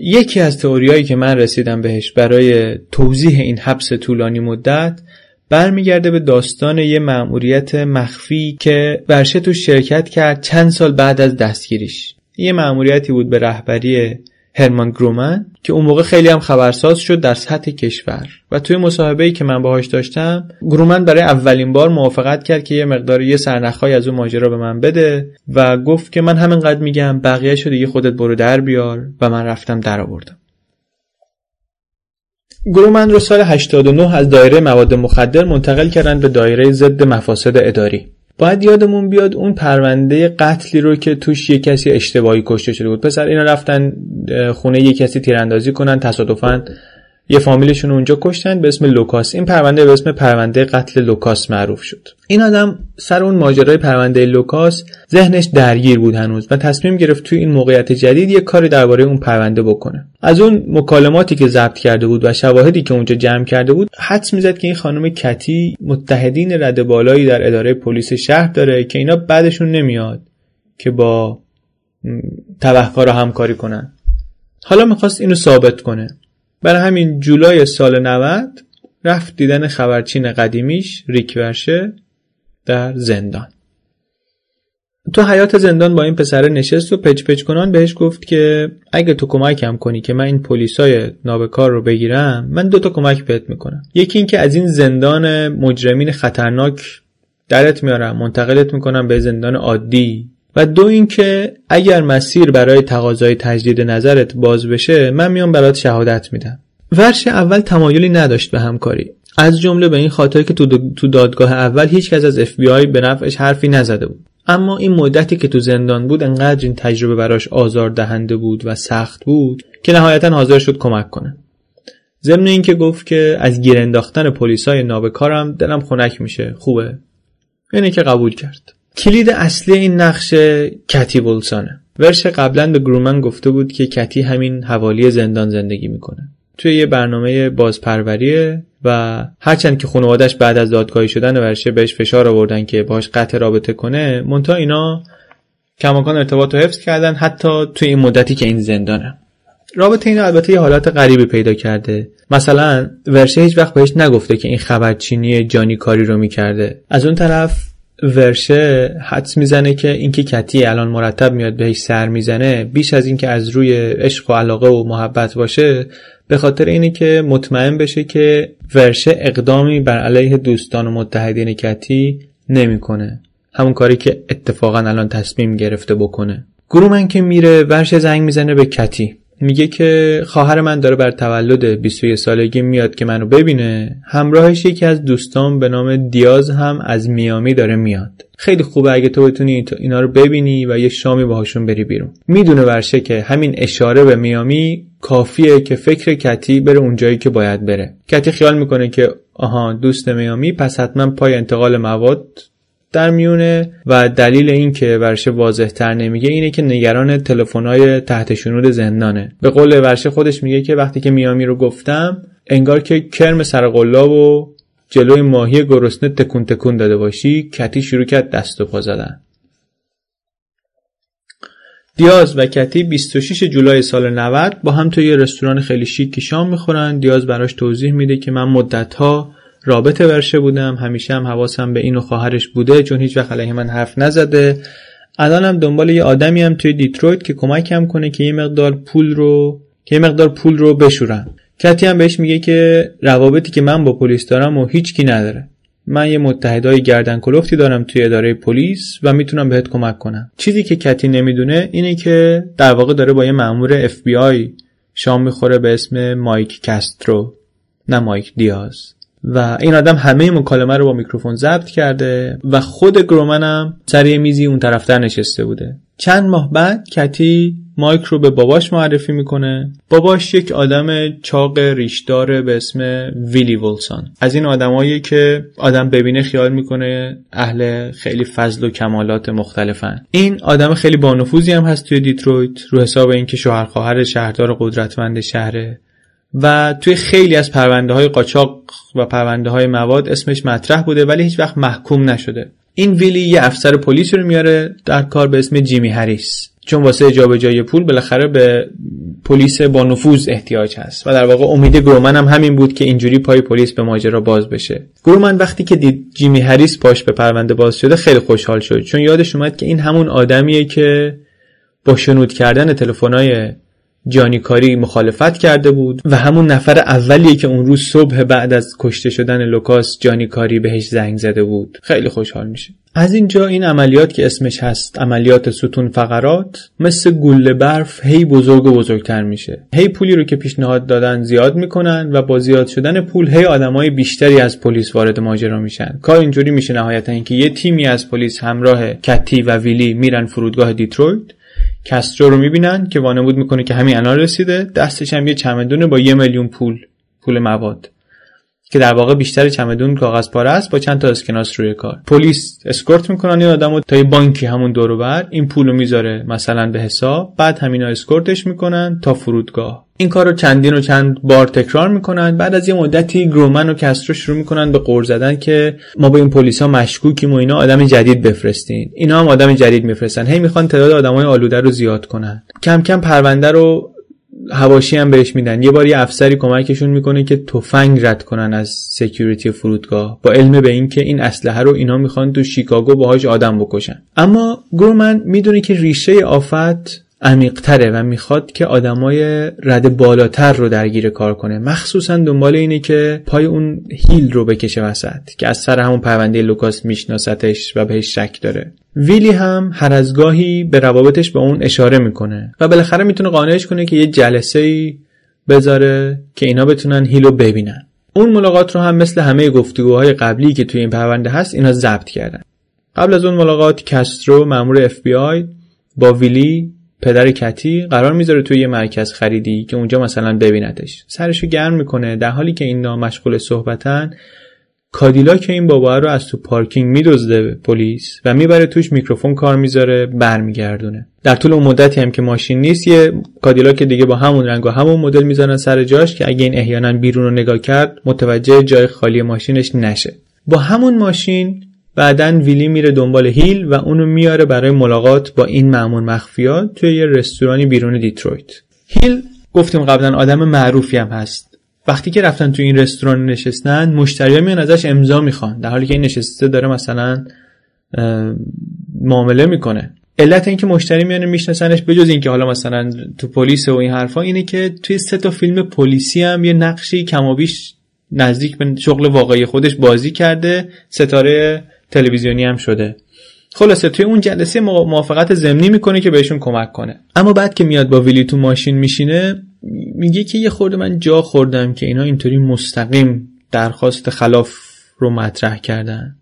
یکی از تئوریایی که من رسیدم بهش برای توضیح این حبس طولانی مدت برمیگرده به داستان یه مأموریت مخفی که ورشه تو شرکت کرد چند سال بعد از دستگیریش. یه مأموریتی بود به رهبری هرمان گرومن که اون موقع خیلی هم خبرساز شد در سطح کشور. و توی مصاحبه‌ای که من باهاش داشتم گرومن برای اولین بار موافقت کرد که یه مقدار یه سرنخهای از اون ماجرا به من بده و گفت که من همینقدر میگم بقیه شده دیگه خودت برو در بیار و من رفتم در آوردم. گرومن رو سال 89 از دایره مواد مخدر منتقل کردن به دایره ضد مفاسد اداری. باید یادمون بیاد اون پرونده قتلی رو که توش یه کسی اشتباهی کشته شده بود. پسر اینا رفتن خونه یه کسی تیراندازی کنن تصادفاً یه فامیلشون اونجا کشتن به اسم لوکاس. این پرونده به اسم پرونده قتل لوکاس معروف شد. این آدم سر اون ماجرای پرونده لوکاس ذهنش درگیر بود هنوز و تصمیم گرفت توی این موقعیت جدید یه کاری درباره اون پرونده بکنه. از اون مکالماتی که ضبط کرده بود و شواهدی که اونجا جمع کرده بود حدس می‌زد که این خانم کتی متحدین رده بالایی در اداره پلیس شهر داره که اینا بدشون نمیاد که با تبهکارا همکاری کنن. حالا می‌خواست اینو ثابت کنه. برای همین جولای سال 90 رفت دیدن خبرچین قدیمیش ریک ورشه در زندان. تو حیات زندان با این پسر نشست و پچ پچ کنان بهش گفت که اگه تو کمکم کنی که من این پلیسای نابکار رو بگیرم من دو تا کمک بهت می‌کنم. یکی اینکه از این زندان مجرمین خطرناک درت میارم منتقلت می‌کنم به زندان عادی. و دو اینکه اگر مسیر برای تقاضای تجدید نظرت باز بشه من میام برات شهادت میدم. ورش اول تمایلی نداشت به همکاری. از جمله به این خاطر که تو دادگاه اول هیچ کس از اف به نفعش حرفی نزده بود. اما این مدتی که تو زندان بود انقدر این تجربه براش آزار دهنده بود و سخت بود که نهایتا حاضر شد کمک کنه. ضمن اینکه گفت که از گیر انداختن پلیسای نابکارم دلم خنک میشه. خوبه. اینه که قبول کرد. کلید اصلی این نقش کتی بولسانه. ورش قبلا به گرومن گفته بود که کتی همین حوالی زندان زندگی می‌کنه. توی یه برنامه بازپروریه و هرچند که خانوادش بعد از دادگاهی شدن ورشه بهش فشار آوردن که باش قطع رابطه کنه منتها اینا کماکان ارتباط رو حفظ کردن حتی توی این مدتی که این زندانه. رابطه این البته یه حالات غریبی پیدا کرده. مثلا ورشه هیچ وقت بهش نگفته که این خبرچینی جانی کاری رو می‌کرده. از اون طرف ورشه حدس می‌زنه که اینکه کتی الان مرتب میاد بهش سر می‌زنه بیش از اینکه از روی عشق و علاقه و محبت باشه به خاطر اینه که مطمئن بشه که ورشه اقدامی بر علیه دوستان و متحدین کتی نمی‌کنه. همون کاری که اتفاقا الان تصمیم گرفته بکنه. گرومن که میره ورشه زنگ می‌زنه به کتی. میگه که خواهر من داره بر تولد 21 سالگی میاد که منو ببینه. همراهش یکی از دوستان به نام دیاز هم از میامی داره میاد. خیلی خوبه اگه تو بتونی اینا رو ببینی و یه شامی باهاشون بری بیرون. می‌دونه ورشه که همین اشاره به میامی کافیه که فکر کتی بره اونجایی که باید بره. کتی خیال می‌کنه که آها دوست میامی پس حتما پای انتقال مواد در میونه و دلیل این که ورشه واضح تر نمیگه اینه که نگران تلفن‌های تحت شنود زندانه. به قول ورشه خودش میگه که وقتی که میامی رو گفتم انگار که کرم سر و جلوی ماهی گرسنه تکون تکون داده باشی کتی شروع کرد دست و پا زدن. دیاز و کتی 26 جولای سال 90 با هم توی یه رستوران خیلی شیک شام می‌خورن. دیاز براش توضیح میده که من مدتها رابطه ورشه بودم. همیشه هم حواسم به این و خواهرش بوده چون هیچ وقت علیه من حرف نزده. الانم دنبال یه آدمی هم توی دیترویت که کمکم کنه که یه مقدار پول رو که یه مقدار پول رو بشورم. کتی هم بهش میگه که روابطی که من با پلیس دارم و هیچکی نداره. من یه متحدای گردن کلفتی دارم توی اداره پلیس و می‌تونم بهت کمک کنم. چیزی که کتی نمی‌دونه اینه که در واقع داره با یه مأمور FBI شام می‌خوره به اسم مایک کاسترو نه مایک دیاز. و این آدم همه مکالمه رو با میکروفون ضبط کرده و خود گرومن هم سر میزی اون طرفتر نشسته بوده. چند ماه بعد کتی مایک رو به باباش معرفی می‌کنه. باباش یک آدم چاق ریشدار به اسم ویلی ولسون از این آدمایی که آدم ببینه خیال می‌کنه اهل خیلی فضل و کمالات مختلفن. این آدم خیلی بانفوذی هم هست توی دیترویت رو حساب اینکه شوهر خواهر شهردار قدرتمند شهره. و توی خیلی از پرونده های قاچاق و پرونده های مواد اسمش مطرح بوده ولی هیچ وقت محکوم نشده. این ویلی یه افسر پلیس رو میاره در کار به اسم جیمی هریس. چون واسه جابجایی پول بالاخره به پلیس با نفوذ احتیاج هست. و در واقع امید گرومن هم همین بود که اینجوری پای پلیس به ماجرا باز بشه. گرومن وقتی که دید جیمی هریس پاش به پرونده باز شده خیلی خوشحال شد. چون یادش اومد که این همون آدمیه که با شنود کردن تلفن‌های جانیکاری مخالفت کرده بود و همون نفر اولیه که اون روز صبح بعد از کشته شدن لوکاس جانیکاری بهش زنگ زده بود. خیلی خوشحال میشه. از اینجا این عملیات که اسمش هست عملیات ستون فقرات مثل گوله برف هی بزرگ و بزرگتر میشه. هی پولی رو که پیشنهاد دادن زیاد می‌کنن و با زیاد شدن پول هی آدمای بیشتری از پلیس وارد ماجرا میشن. کار اینجوری میشه نهایتا اینکه یه تیمی از پلیس همراه کتی و ویلی میرن فرودگاه دیترویت کسترو رو می‌بینن که وانمود می‌کنه که همین الان رسیده. دستش هم یه چمدونه با یه میلیون پول پول مواد. که در واقع بیشتر چمدون کاغذ پاره است با چند تا اسکناس روی کار. پلیس اسکورت می‌کنن این آدمو تا یه بانکی همون دور این پولو می‌ذاره مثلا به حساب. بعد همینا اسکورتش می‌کنن تا فرودگاه. این کار رو چندین و چند بار تکرار می‌کنن. بعد از یه مدتی گرومن و کسترو شروع می‌کنن به غر زدن که ما با این پلیسا مشکوکیم و اینا آدم جدید بفرستین. اینا هم آدم جدید میفرستن. هی می‌خوان تعداد آدمای آلوده رو زیاد کنن. کم کم پرونده رو حواشی هم بهش میدن. یه بار یه افسری کمکشون می‌کنه که تفنگ رد کنن از security فرودگاه با علم به اینکه این اسلحه رو اینا می‌خوان تو شیکاگو باهاش آدم بکشن. اما گرومن می‌دونه که ریشه آفت عمیقتره و می‌خواد که آدمای رده بالاتر رو درگیر کار کنه. مخصوصا دنبال اینه که پای اون هیل رو بکشه وسط که از سر همون پرونده لوکاس میشناستش و بهش شک داره. ویلی هم هر از گاهی به روابطش با اون اشاره می‌کنه و بالاخره می‌تونه قانعش کنه که یه جلسه ای بذاره که اینا بتونن هیلو ببینن. اون ملاقات رو هم مثل همه گفتگوهای قبلی که توی این پرونده هست اینا ضبط کردن. قبل از اون ملاقات کسترو مامور آی با ویلی پدر کتی قرار می‌ذاره توی یه مرکز خریدی که اونجا مثلا ببیندش سرشو گرم می‌کنه در حالی که اینا مشغول صحبتن کادیلاک این بابا رو از تو پارکینگ میدزده پلیس و می‌بره توش میکروفون کار می‌ذاره برمیگردونه. در طول اون مدتی هم که ماشین نیست یه کادیلاک دیگه با همون رنگ و همون مدل می‌ذارن سر جاش که اگه این احیانا بیرون رو نگاه کرد متوجه جای خالی ماشینش نشه. با همون ماشین بعدا ویلی میره دنبال هیل و اونو میاره برای ملاقات با این مامور مخفیا توی یه رستورانی بیرون دیترویت. هیل گفتیم قبلا آدم معروفی هم هست. وقتی که رفتن تو این رستوران نشستن مشتریا میان ازش امضا می‌خوان در حالی که این نشسته داره مثلا معامله می‌کنه. علت اینکه مشتری میانه میشناسنش بجز اینکه حالا مثلا تو پلیس و این حرفا اینه که توی سه تا فیلم پلیسی هم یه نقشی کمابیش نزدیک به شغل واقعی خودش بازی کرده ستاره تلویزیونی هم شده. خلاصه توی اون جلسه موافقت ضمنی می‌کنه که بهشون کمک کنه. اما بعد که میاد با ویلی تو ماشین میشینه میگه که یه خورده من جا خوردم که اینا اینطوری مستقیم درخواست خلاف رو مطرح کردن.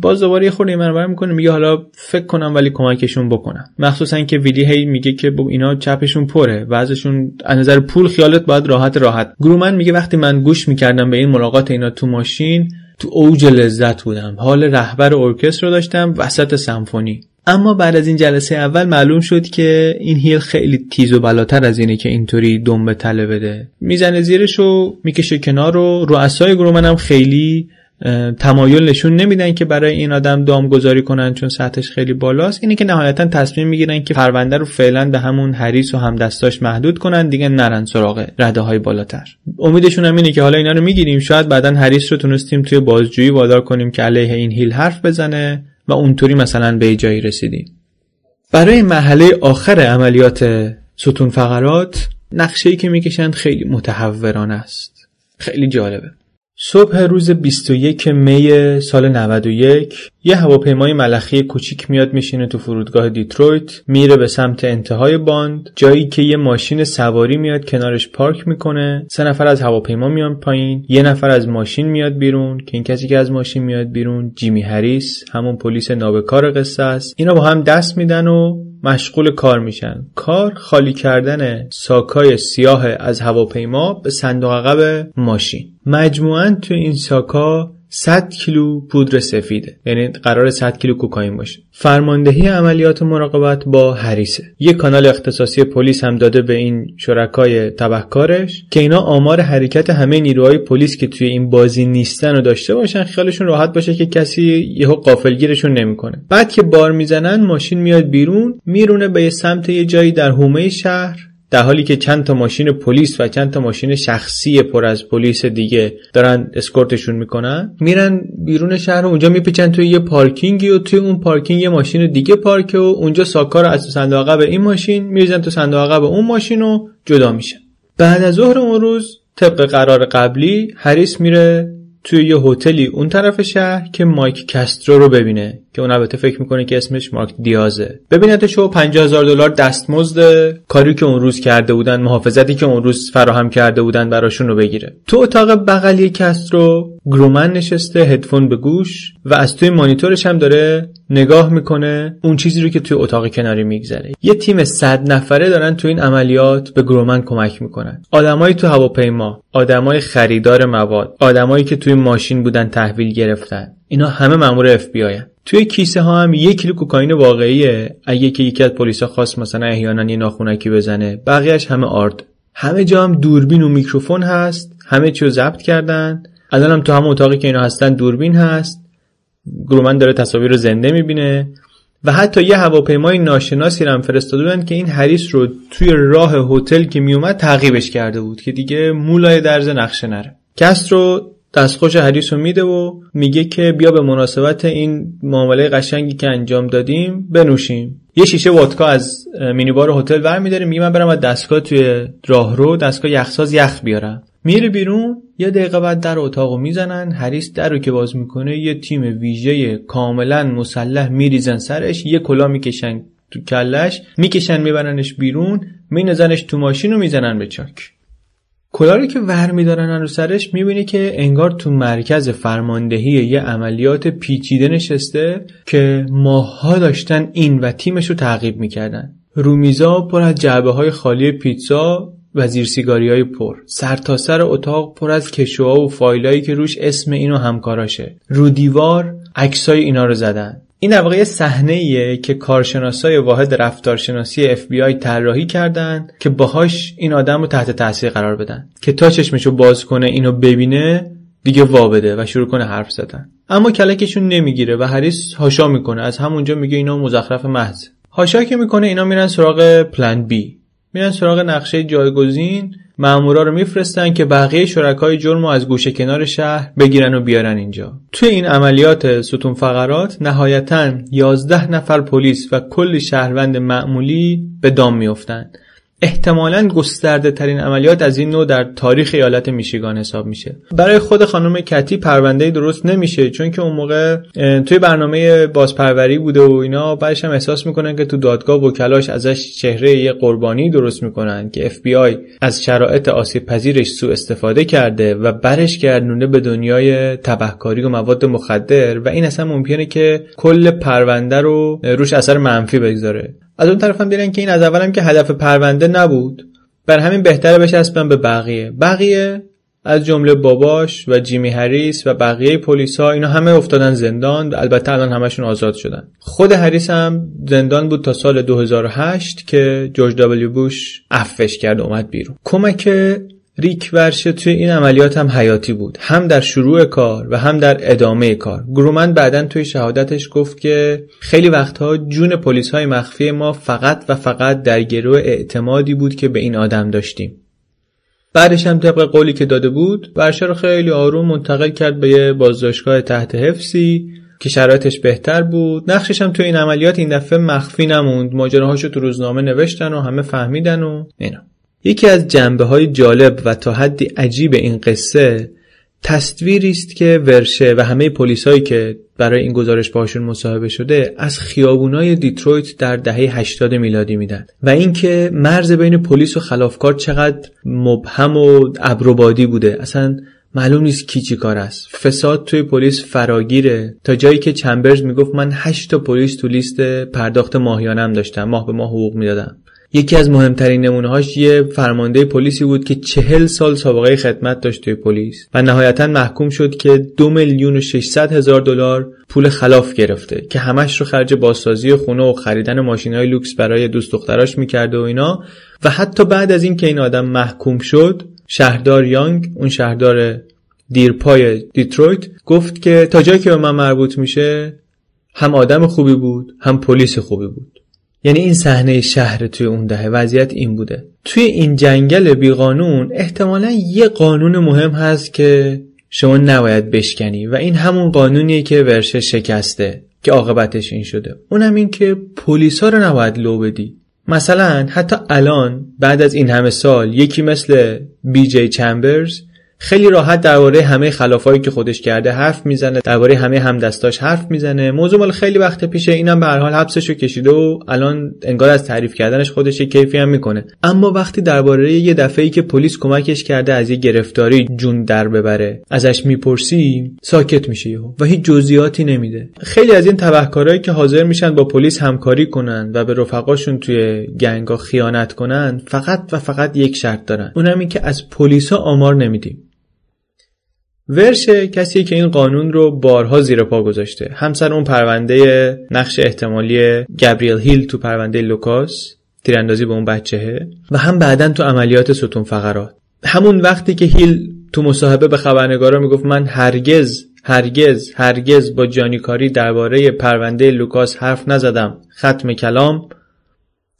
باز دوباره یه خورده من می‌کنه میگه حالا فکر کنم ولی کمکشون بکنم. مخصوصا که ویلی هی میگه که اینا چپشون پره و ازشون از نظر پول خیالت باید راحت راحت. گرومن میگه وقتی من گوش می‌کردم به این ملاقات اینا تو ماشین تو اوج لذت بودم. حال رهبر ارکستر رو داشتم وسط سمفونی. اما بعد از این جلسه اول معلوم شد که این هیل خیلی تیز و بلاتر از اینه که اینطوری دم به تله بده. می‌زنه زیرش و می‌کشه کنار و رؤسای گروه هم خیلی تمایل نشون نمیدن که برای این آدم دام گذاری کنن چون سطحش خیلی بالاست. اینه که نهایتا تصمیم می‌گیرن که پرونده رو فعلا به همون حریس و همدستاش محدود کنن دیگه نرن سراغ رده های بالاتر. امیدشون هم اینه که حالا اینا رو می‌گیریم شاید بعدا حریس رو تونستیم توی بازجویی وادار کنیم که علیه این هیل حرف بزنه و اونطوری مثلا به جایی رسیدیم. برای مرحله آخر عملیات ستون فقرات نقشه ای که می‌کشن خیلی متحورانه است. خیلی جالبه. صبح روز 21 می سال 91 یه هواپیمای ملخی کوچیک میاد میشینه تو فرودگاه دیترویت میره به سمت انتهای باند جایی که یه ماشین سواری میاد کنارش پارک می‌کنه سه نفر از هواپیما میان پایین یه نفر از ماشین میاد بیرون که این کسی که از ماشین میاد بیرون جیمی هریس همون پلیس نابکار قصه است. اینا با هم دست میدن و مشغول کار میشن. کار خالی کردن ساکای سیاه از هواپیما به صندوق عقب ماشین. مجموعا تو این ساکا 100 کیلو پودر سفیده. یعنی قراره 100 کیلو کوکائین باشه. فرماندهی عملیات مراقبت با هریسه یک کانال اختصاصی پلیس هم داده به این شرکای تبهکارش که اینا آمار حرکت همه نیروهای پلیس که توی این بازی نیستن رو داشته باشن خیالشون راحت باشه که کسی یهو قافلگیرشون نمی‌کنه. بعد که بار می‌زنن ماشین میاد بیرون میرونه به سمت یه جایی در حومه شهر. در حالی که چند تا ماشین پلیس و چند تا ماشین شخصی پر از پلیس دیگه دارن اسکورتشون می‌کنن میرن بیرون شهر و اونجا میپیچن توی یه پارکینگی و توی اون پارکینگ یه ماشین دیگه پارکه و اونجا ساکا رو از صندوق عقب این ماشین میریزن تو صندوق عقب اون ماشین و جدا میشن. بعد از ظهر اون روز طبق قرار قبلی هریس میره توی یه هتلی اون طرف شهر که مایک کسترو رو ببینه. که اون البته فکر می‌کنه که اسمش مارک دیازه. ببینتش و 50 هزار دلار دستمزد کاری که اون روز کرده بودن محافظتی که اون روز فراهم کرده بودن براشون رو بگیره. تو اتاق بغلی کسترو گرومن نشسته هدفون به گوش و از توی مانیتورش هم داره نگاه می‌کنه اون چیزی رو که توی اتاق کناری میگذره. یه تیم صد نفره دارن تو این عملیات به گرومن کمک می‌کنن. آدمایی تو هواپیما آدمای خریدار مواد آدمایی که توی ماشین بودن تحویل گرفتن. اینا همه مامور اف بی توی کیسه ها هم یک کیلو کوکائین واقعیه. اگه که یکی از پلیسا خواست مثلا احیانا یه ناخونکی بزنه بقیهش همه آرد. همه جا هم دوربین و میکروفون هست. همه چی رو ضبط کردن. الان هم تو همه اتاقی که اینا هستن دوربین هست. گرومن داره تصاویر رو زنده می‌بینه. و حتی یه هواپیمای ناشناسی هم فرستاده بودن که این حریس رو توی راه هتل که میومد تعقیبش کرده بود که دیگه مولای درز نقشه نره. رو دستخوش حریس رو میده و میگه که بیا به مناسبت این معامله قشنگی که انجام دادیم بنوشیم. یه شیشه وودکا از مینیبار هتل ور میداره میگه من برم از دستگاه توی راهرو دستگاه یخساز یخ بیارم. میره بیرون. یه دقیقه بعد در اتاقو می‌زنن. هریس در رو که باز می‌کنه یه تیم ویژه کاملا مسلح میریزن سرش. یه کلا می‌کشن تو کلش. می‌کشن میبرنش بیرون. مینزنش تو ماشین و می‌زنن به چاک. کلاهی که ور میدارن رو سرش می‌بینی که انگار تو مرکز فرماندهی یه عملیات پیچیده نشسته که ماه‌ها داشتن این و تیمش رو تعقیب می‌کردن. رومیزا پر از جعبه های خالی پیتزا و زیر سیگاری های پر سرتاسر سر اتاق پر از کشوها و فایلایی که روش اسم اینو همکاراشه. رو دیوار عکسای اینا رو زدن. این در واقع صحنه ایه که کارشناسای واحد رفتارشناسی اف بی آی طراحی کردن که باهاش این آدم رو تحت تاثیر قرار بدن. که تا چشمشو باز کنه اینو ببینه دیگه وا بده و شروع کنه حرف زدن. اما کلکشون نمی‌گیره و هریس هاشا می‌کنه. از همونجا میگه اینا مزخرف محض. هاشا که می‌کنه اینا میرن سراغ پلن بی میرن سراغ نقشه جایگزین. مامورا رو میفرستن که بقیه شرکای جرم رو از گوشه کنار شهر بگیرن و بیارن اینجا. توی این عملیات ستون فقرات نهایتا 11 نفر پلیس و کل شهروند معمولی به دام میافتند. احتمالا گسترده ترین عملیات از این نوع در تاریخ ایالت میشیگان حساب میشه. برای خود خانم کتی پرونده درست نمیشه چون که اون موقع توی برنامه بازپروری بوده و اینا بعدش هم احساس می‌کنن که تو دادگاه وکلاش ازش چهره یه قربانی درست می‌کنن که اف بی آی از شرایط آسیب پذیرش سوء استفاده کرده و برش گردونه به دنیای تبهکاری و مواد مخدر و این اصلا ممکنه که کل پرونده رو روش اثر منفی بگذاره. از اون طرف هم دیدن که این از اولم که هدف پرونده نبود. بر همین بهتره بچسبن به بقیه. بقیه از جمله باباش و جیمی هریس و بقیه پلیس ها اینا همه افتادن زندان البته الان همشون آزاد شدن. خود هریس هم زندان بود تا سال 2008 که جورج دبلیو بوش عفوش کرد و اومد بیرون. کمک ریک ورشه توی این عملیات هم حیاتی بود. هم در شروع کار و هم در ادامه کار. گرومن بعدا توی شهادتش گفت که خیلی وقتها جون پلیس های مخفی ما فقط و فقط در گروه اعتمادی بود که به این آدم داشتیم. بعدش هم طبق قولی که داده بود ورشه رو خیلی آروم منتقل کرد به یه بازداشتگاه تحت حفظی که شرایطش بهتر بود. نقشش هم توی این عملیات این دفعه مخفی نموند. ماجراهاشو تو روزنامه نوشتن و همه فهمیدن و اینا. یکی از جنبه های جالب و تا حدی عجیب این قصه تصویری است که ورشه و همه پلیسایی که برای این گزارش باشون مصاحبه شده از خیابونای دیترویت در دهه 80 میلادی میدن. و اینکه مرز بین پلیس و خلافکار چقدر مبهم و ابروبادی بوده. اصلا معلوم نیست کی چی کار است. فساد توی پلیس فراگیره. تا جایی که چمبرز می‌گفت من 8 تا پلیس تو لیست پرداخت ماهیانم داشتم. ماه به ماه حقوق می‌دادم. یکی از مهمترین نمونه‌هاش یه فرمانده پلیسی بود که چهل سال سابقه خدمت داشت توی پلیس و نهایتا محکوم شد که دو میلیون و 600 هزار دلار پول خلاف گرفته که همش رو خرج بازسازی خونه و خریدن ماشین های لوکس برای دوست دختراش می‌کرده و اینا. و حتی بعد از اینکه این آدم محکوم شد شهردار یانگ اون شهردار دیرپای دیترویت گفت که تا جایی که به من مربوط میشه هم آدم خوبی بود هم پلیس خوبی بود. یعنی این صحنه شهر توی اون دهه وضعیت این بوده. توی این جنگل بیقانون احتمالا یه قانون مهم هست که شما نباید بشکنی و این همون قانونیه که ورشه شکسته که عاقبتش این شده. اونم این که پلیسا رو نباید لو بدی. مثلا حتی الان بعد از این همه سال یکی مثل بی جی چمبرز خیلی راحت درباره همه خلافایی که خودش کرده حرف می‌زنه درباره همه همدستاش حرف می‌زنه. موضوع مال خیلی وقت پیشه اینم به هر حال حبسشو کشیده و الان انگار از تعریف کردنش خودش یه کیفی هم می‌کنه. اما وقتی درباره یه دفعه ای که پلیس کمکش کرده از یه گرفتاری جون در ببره ازش می‌پرسی ساکت میشه و هیچ جزئیاتی نمیده. خیلی از این تبهکارایی که حاضر میشن با پلیس همکاری کنن و به رفقاشون توی گنگا خیانت کنن فقط و فقط یک شرط دارن. اونم این که از پلیسا آمار نمیدیم. ورشه کسی که این قانون رو بارها زیر پا گذاشته. هم سر اون پرونده نقش احتمالی گابریل هیل تو پرونده لوکاس تیراندازی به اون بچهه و هم بعدا تو عملیات ستون فقرات. همون وقتی که هیل تو مصاحبه به خبرنگارا می‌گفت من هرگز هرگز هرگز با جانیکاری درباره پرونده لوکاس حرف نزدم ختم کلام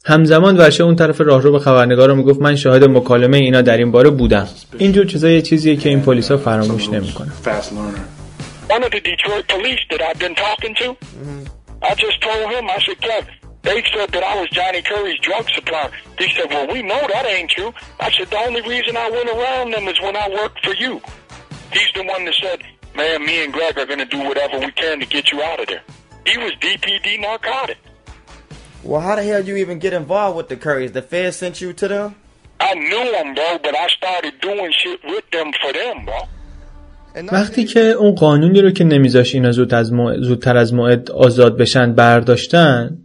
همزمان ورشه اون طرف راهرو به خبرنگارا می‌گفت من شاهد مکالمه اینا در این باره بودم اینجور چیزا یه چیزیه که این پلیسا فراموش نمی‌کنن they said that I was Johnny Curry's drug supplier. He said, well, we know that ain't. I said, the only reason I went around them is when I worked for you. He's the one that said, man, me and Greg are going to do whatever we can to get you out of there. He was DPD narcotic. Well, how the hell you even get involved with the Currys? The Fed sent you to them? I knew them, bro, but I started doing shit with them for them, bro. وقتی که اون قانونی رو که نمیذاش اینا زود از موعد- زودتر از موعد آزاد بشن برداشتن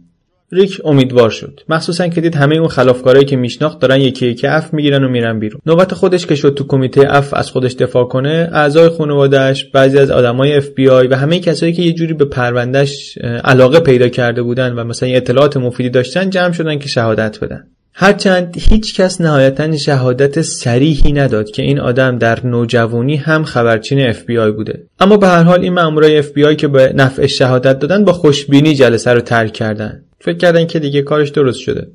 ریک امیدوار شد. مخصوصا که دید همه اون خلافکارایی که میشناخت دارن یکی یکی عفو می‌گیرن و میرن بیرون. نوبت خودش که شد تو کمیته عفو از خودش دفاع کنه اعضای خانوادهش بعضی از آدمای اف بی آی و همه کسایی که یه جوری به پروندهش علاقه پیدا کرده بودن و مثلا اطلاعات مفیدی داشتن جمع شدن که شهادت بدن. هرچند هیچ کس نهایتا شهادت صریحی نداد که این آدم در نوجوانی هم خبرچین اف بی آی بوده. اما به هر حال این مامورای اف بی آی که به نفعش شهادت دادن با خوشبینی جلسه رو ترک کردن. فکر کردن که دیگه کارش درست شده.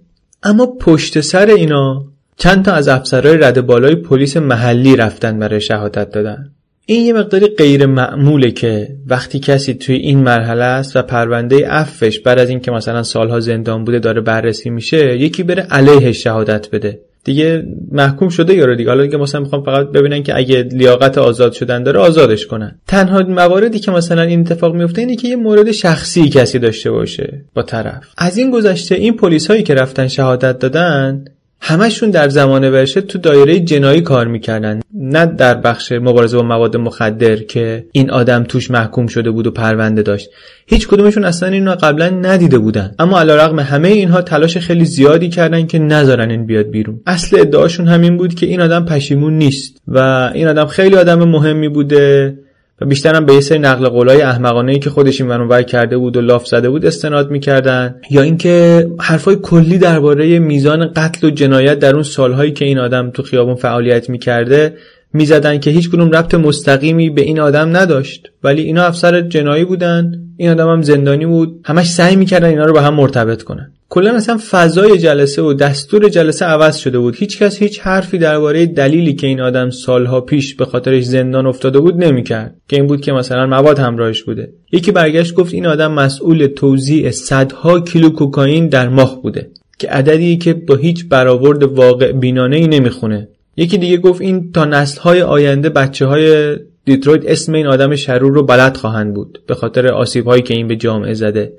اما پشت سر اینا چند تا از افسرهای رده بالای پلیس محلی رفتن برای شهادت دادن. این یه مقداری غیر معموله که وقتی کسی توی این مرحله است و پرونده عفوش بعد از اینکه مثلا سالها زندان بوده داره بررسی میشه یکی بره علیهش شهادت بده. دیگه محکوم شده یارو دیگه. حالا دیگه مثلا می‌خوام فقط ببینن که اگه لیاقت آزاد شدن داره آزادش کنن. تنها مواردی که مثلا این اتفاق میفته اینه که یه مورد شخصی کسی داشته باشه با طرف. از این گذشته این پلیس هایی که رفتن شهادت دادن همشون در زمان ورشه تو دایره جنایی کار می‌کردن. نه در بخش مبارزه با مواد مخدر که این آدم توش محکوم شده بود و پرونده داشت. هیچ کدومشون اصلا اینو قبلا ندیده بودن. اما علیرغم همه اینها تلاش خیلی زیادی کردن که نذارن این بیاد بیرون. اصل ادعاشون همین بود که این آدم پشیمون نیست و این آدم خیلی آدم مهمی بوده. و بیشتر هم به سری نقل قولای احمقانه ای که خودش این ور کرده بود و لاف زده بود استناد می‌کردن. یا اینکه حرفای کلی درباره میزان قتل و جنایت در اون سالهایی که این آدم تو خیابون فعالیت می‌کرده می‌زدن که هیچ کدوم ربط مستقیمی به این آدم نداشت. ولی اینا افسر جنایی بودن این آدم هم زندانی بود. همش سعی می‌کردن اینا رو به هم مرتبط کنن. کلا اصلا فضای جلسه و دستور جلسه عوض شده بود. هیچ کس هیچ حرفی درباره دلیلی که این آدم سالها پیش به خاطرش زندان افتاده بود نمی‌کرد. که این بود که مثلا مواد همراهش بوده. یکی برگشت گفت این آدم مسئول توزیع صدها کیلو کوکائین در ماه بوده. که عددی که با هیچ برآورد واقع بینانه ای نمی‌خونه. یکی دیگه گفت این تا نسل‌های آینده بچه های دیترویت اسم این آدم شرور رو بلد خواهند بود. به خاطر آسیب هایی که این به جامعه زده.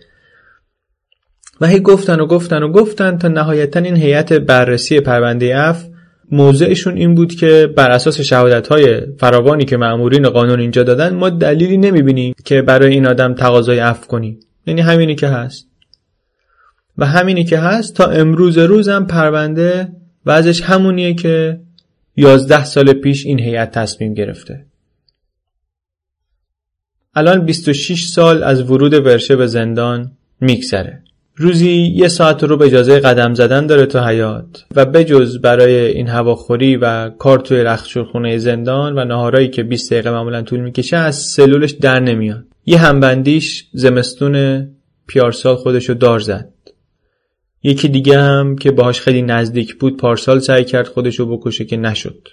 و هی گفتن و گفتن و گفتن تا نهایتا این هیئت بررسی پرونده عفو موضعشون این بود که بر اساس شهادت های فراوانی که مأمورین قانون اینجا دادن ما دلیلی نمی‌بینیم که برای این آدم تقاضای عفو کنیم یعنی همینی که هست. و همینی که هست تا امروز روزم پرونده وضعش همونیه که 11 سال پیش این هیئت تصمیم گرفته. الان 26 سال از ورود ورشه به زندان میگذره. روزی یه ساعت رو به اجازه قدم زدن داره تو حیات و بجز برای این هواخوری و کار توی رختشورخونه زندان و نهارایی که 20 دقیقه معمولا طول می‌کشه از سلولش در نمیاد. یه همبندیش زمستون پیارسال خودشو دار زد. یکی دیگه هم که باهاش خیلی نزدیک بود پارسال سعی کرد خودشو بکشه که نشد.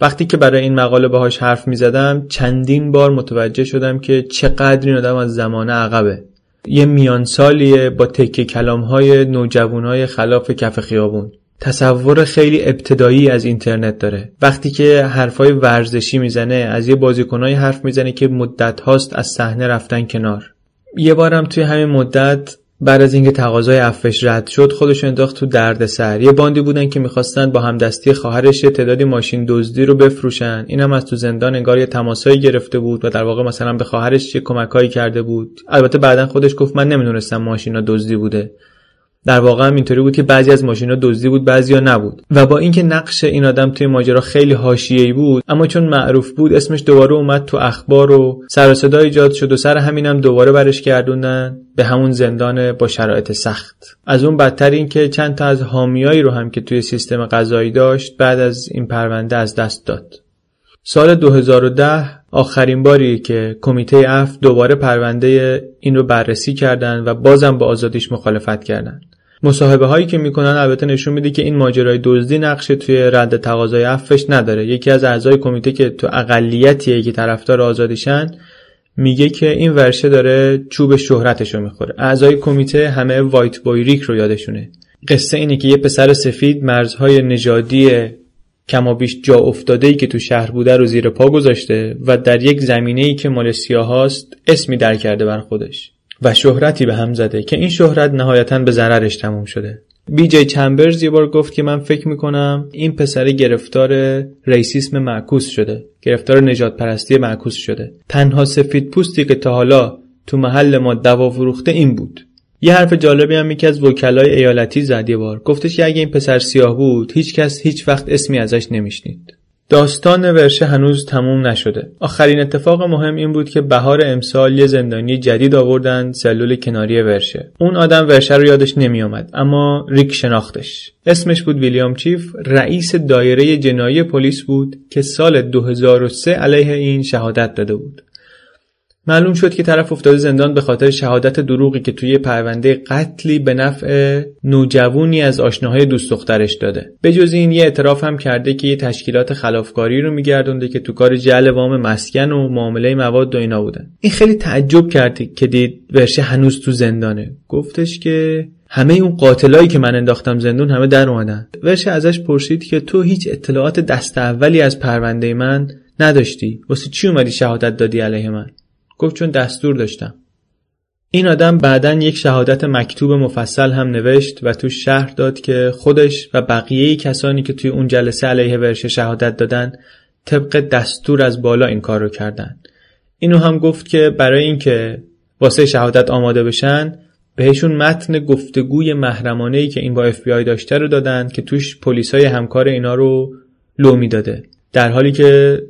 وقتی که برای این مقاله باهاش حرف می زدم چندین بار متوجه شدم که چقدر این آدم از زمانه عقبه. یه میان سالیه با تکه کلام های نوجوان های خلاف کف خیابون. تصور خیلی ابتدایی از اینترنت داره. وقتی که حرفای ورزشی می‌زنه از یه بازیکنای حرف می‌زنه که مدت هاست از صحنه رفتن کنار. یه بارم توی همین مدت بعد از اینکه تقاضای عفوش رد شد خودش انداخت تو دردسر یه باندی بودن که می‌خواستن با همدستی خواهرش تعدادی ماشین دزدی رو بفروشن. اینم از تو زندان انگار یه تماسایی گرفته بود و در واقع مثلا به خواهرش یه کمکایی کرده بود. البته بعدا خودش گفت من نمی‌دونستم ماشینا دزدی بوده. در واقع هم اینطوری بود که بعضی از ماشینا دزدی بود بعضیا نبود. و با اینکه نقش این آدم توی ماجرا خیلی حاشیه‌ای بود اما چون معروف بود اسمش دوباره اومد تو اخبار و سر و صدا ایجاد شد و سر همینم دوباره برش گردوندن به همون زندان با شرایط سخت. از اون بدتر این که چند تا از حامیایی رو هم که توی سیستم قضایی داشت بعد از این پرونده از دست داد. سال 2010 آخرین باری که کمیته عفو دوباره پرونده این رو بررسی کردند و بازم با آزادیش مخالفت کردند. مصاحبه هایی که می‌کنن البته نشون میده که این ماجرای دزدی نقشی توی رد تقاضای عفوش نداره. یکی از اعضای کمیته که تو اقلیتیه که طرفدار آزادیشن میگه که این ورشه داره چوب شهرتش رو می‌خوره. اعضای کمیته همه وایت بوی ریک رو یادشونه. قصه اینه که یه پسر سفید مرزهای نژادی کما بیش جا افتاده ای که تو شهر بوده رو زیر پا گذاشته و در یک زمینه ای که مال هاست اسمی در کرده بر خودش. و شهرتی به هم زده که این شهرت نهایتا به ضررش تموم شده. بی جی چمبرز یه بار گفت که من فکر می‌کنم این پسر گرفتار ریسیسم معکوس شده. گرفتار نجات پرستی معکوس شده. تنها سفید پوستی که تا حالا تو محل ما دوا فروخته این بود. یه حرف جالبی هم یکی از وکلای ایالتی زد یه بار. گفتش که اگه این پسر سیاه بود هیچ کس هیچ وقت اسمی ازش نمیشنید. داستان ورشه هنوز تموم نشده. آخرین اتفاق مهم این بود که بهار امسال یه زندانی جدید آوردن سلول کناری ورشه. اون آدم ورشه رو یادش نمیآمد اما ریک شناختش. اسمش بود ویلیام چیف رئیس دایره جنایی پلیس بود که سال 2003 علیه این شهادت داده بود. معلوم شد که طرف افتاده زندان به خاطر شهادت دروغی که توی پرونده قتلی به نفع نوجوونی از آشناهای دوست دخترش داده. به جز این یه اعتراف هم کرده که یه تشکیلات خلافکاری رو میگردونده که تو کار جعل وام مسکن و معامله مواد و اینا بودن. این خیلی تعجب کرد که دید ورشه هنوز تو زندانه. گفتش که همه اون قاتلایی که من انداختم زندون همه در اومدن. ورشه ازش پرسید که تو هیچ اطلاعات دست اولی از پرونده من نداشتی؟ واسه چی اومدی شهادت دادی علیه من؟ گفت چون دستور داشتم. این آدم بعدا یک شهادت مکتوب مفصل هم نوشت و تو شهر داد که خودش و بقیه کسانی که توی اون جلسه علیه ورشه شهادت دادن طبق دستور از بالا این کار رو کردن. اینو هم گفت که برای اینکه واسه شهادت آماده بشن بهشون متن گفتگوی محرمانه ای که این با اف بی داشته رو دادن که توش پلیسای همکار اینا رو لو می‌داده. در حالی که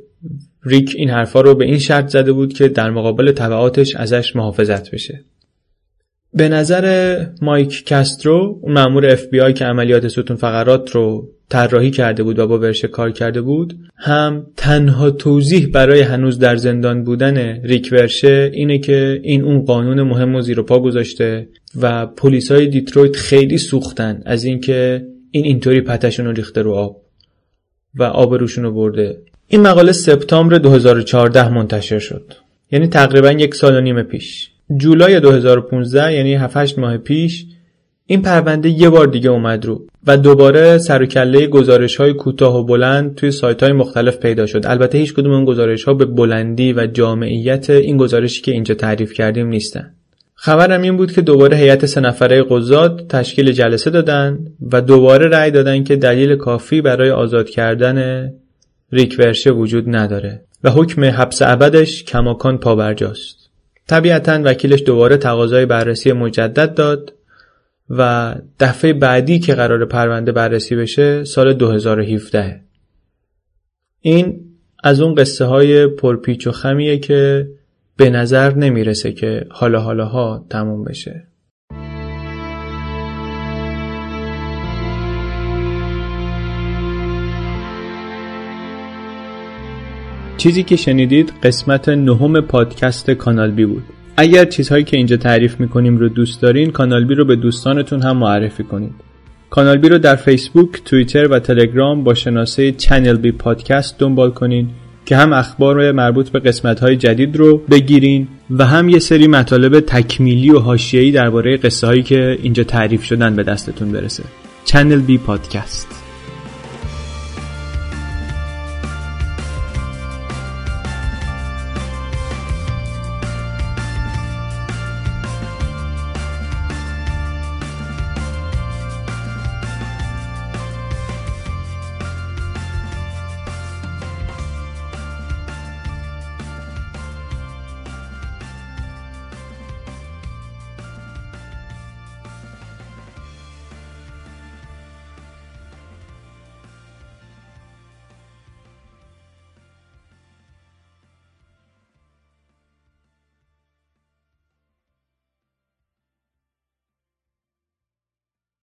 ریک این حرفا رو به این شرط زده بود که در مقابل تبعاتش ازش محافظت بشه. به نظر مایک کسترو اون مأمور اف بی آی که عملیات ستون فقرات رو طراحی کرده بود و با ورشه کار کرده بود هم تنها توضیح برای هنوز در زندان بودن ریک ورشه اینه که این اون قانون مهم و زیر پا گذاشته و پلیسای دیترویت خیلی سوختن از اینکه این اینطوری پتشون رو ریخته رو آب و آبروشون رو برده. این مقاله سپتامبر 2014 منتشر شد. یعنی تقریبا یک سال و نیم پیش. جولای 2015 یعنی 7 ماه پیش این پرونده یه بار دیگه اومد رو و دوباره سر و کله گزارش های کوتاه و بلند توی سایت های مختلف پیدا شد. البته هیچ کدوم اون گزارش ها به بلندی و جامعیت این گزارشی که اینجا تعریف کردیم نیستن. خبرم این بود که دوباره هیئت سه نفره قضات تشکیل جلسه دادن و دوباره رأی دادن که دلیل کافی برای آزاد کردن ریک ورشه وجود نداره و حکم حبس ابدش کماکان پابرجاست. طبیعتا وکیلش دوباره تقاضای بررسی مجدد داد و دفعه بعدی که قرار پرونده بررسی بشه سال 2017 این از اون قصه های پرپیچ و خمیه که به نظر نمی‌رسه که حالا حالاها تموم بشه چیزی که شنیدید قسمت نهم پادکست کانال بی بود. اگر چیزهایی که اینجا تعریف می‌کنیم رو دوست دارین کانال بی رو به دوستانتون هم معرفی کنید. کانال بی رو در فیسبوک، توییتر و تلگرام با شناسه چنل بی پادکست دنبال کنین که هم اخبار مربوط به قسمت های جدید رو بگیرین و هم یه سری مطالب تکمیلی و حاشیه‌ای درباره قصه هایی که اینجا تعریف شدن به دستتون برسه. چنل بی پادکست.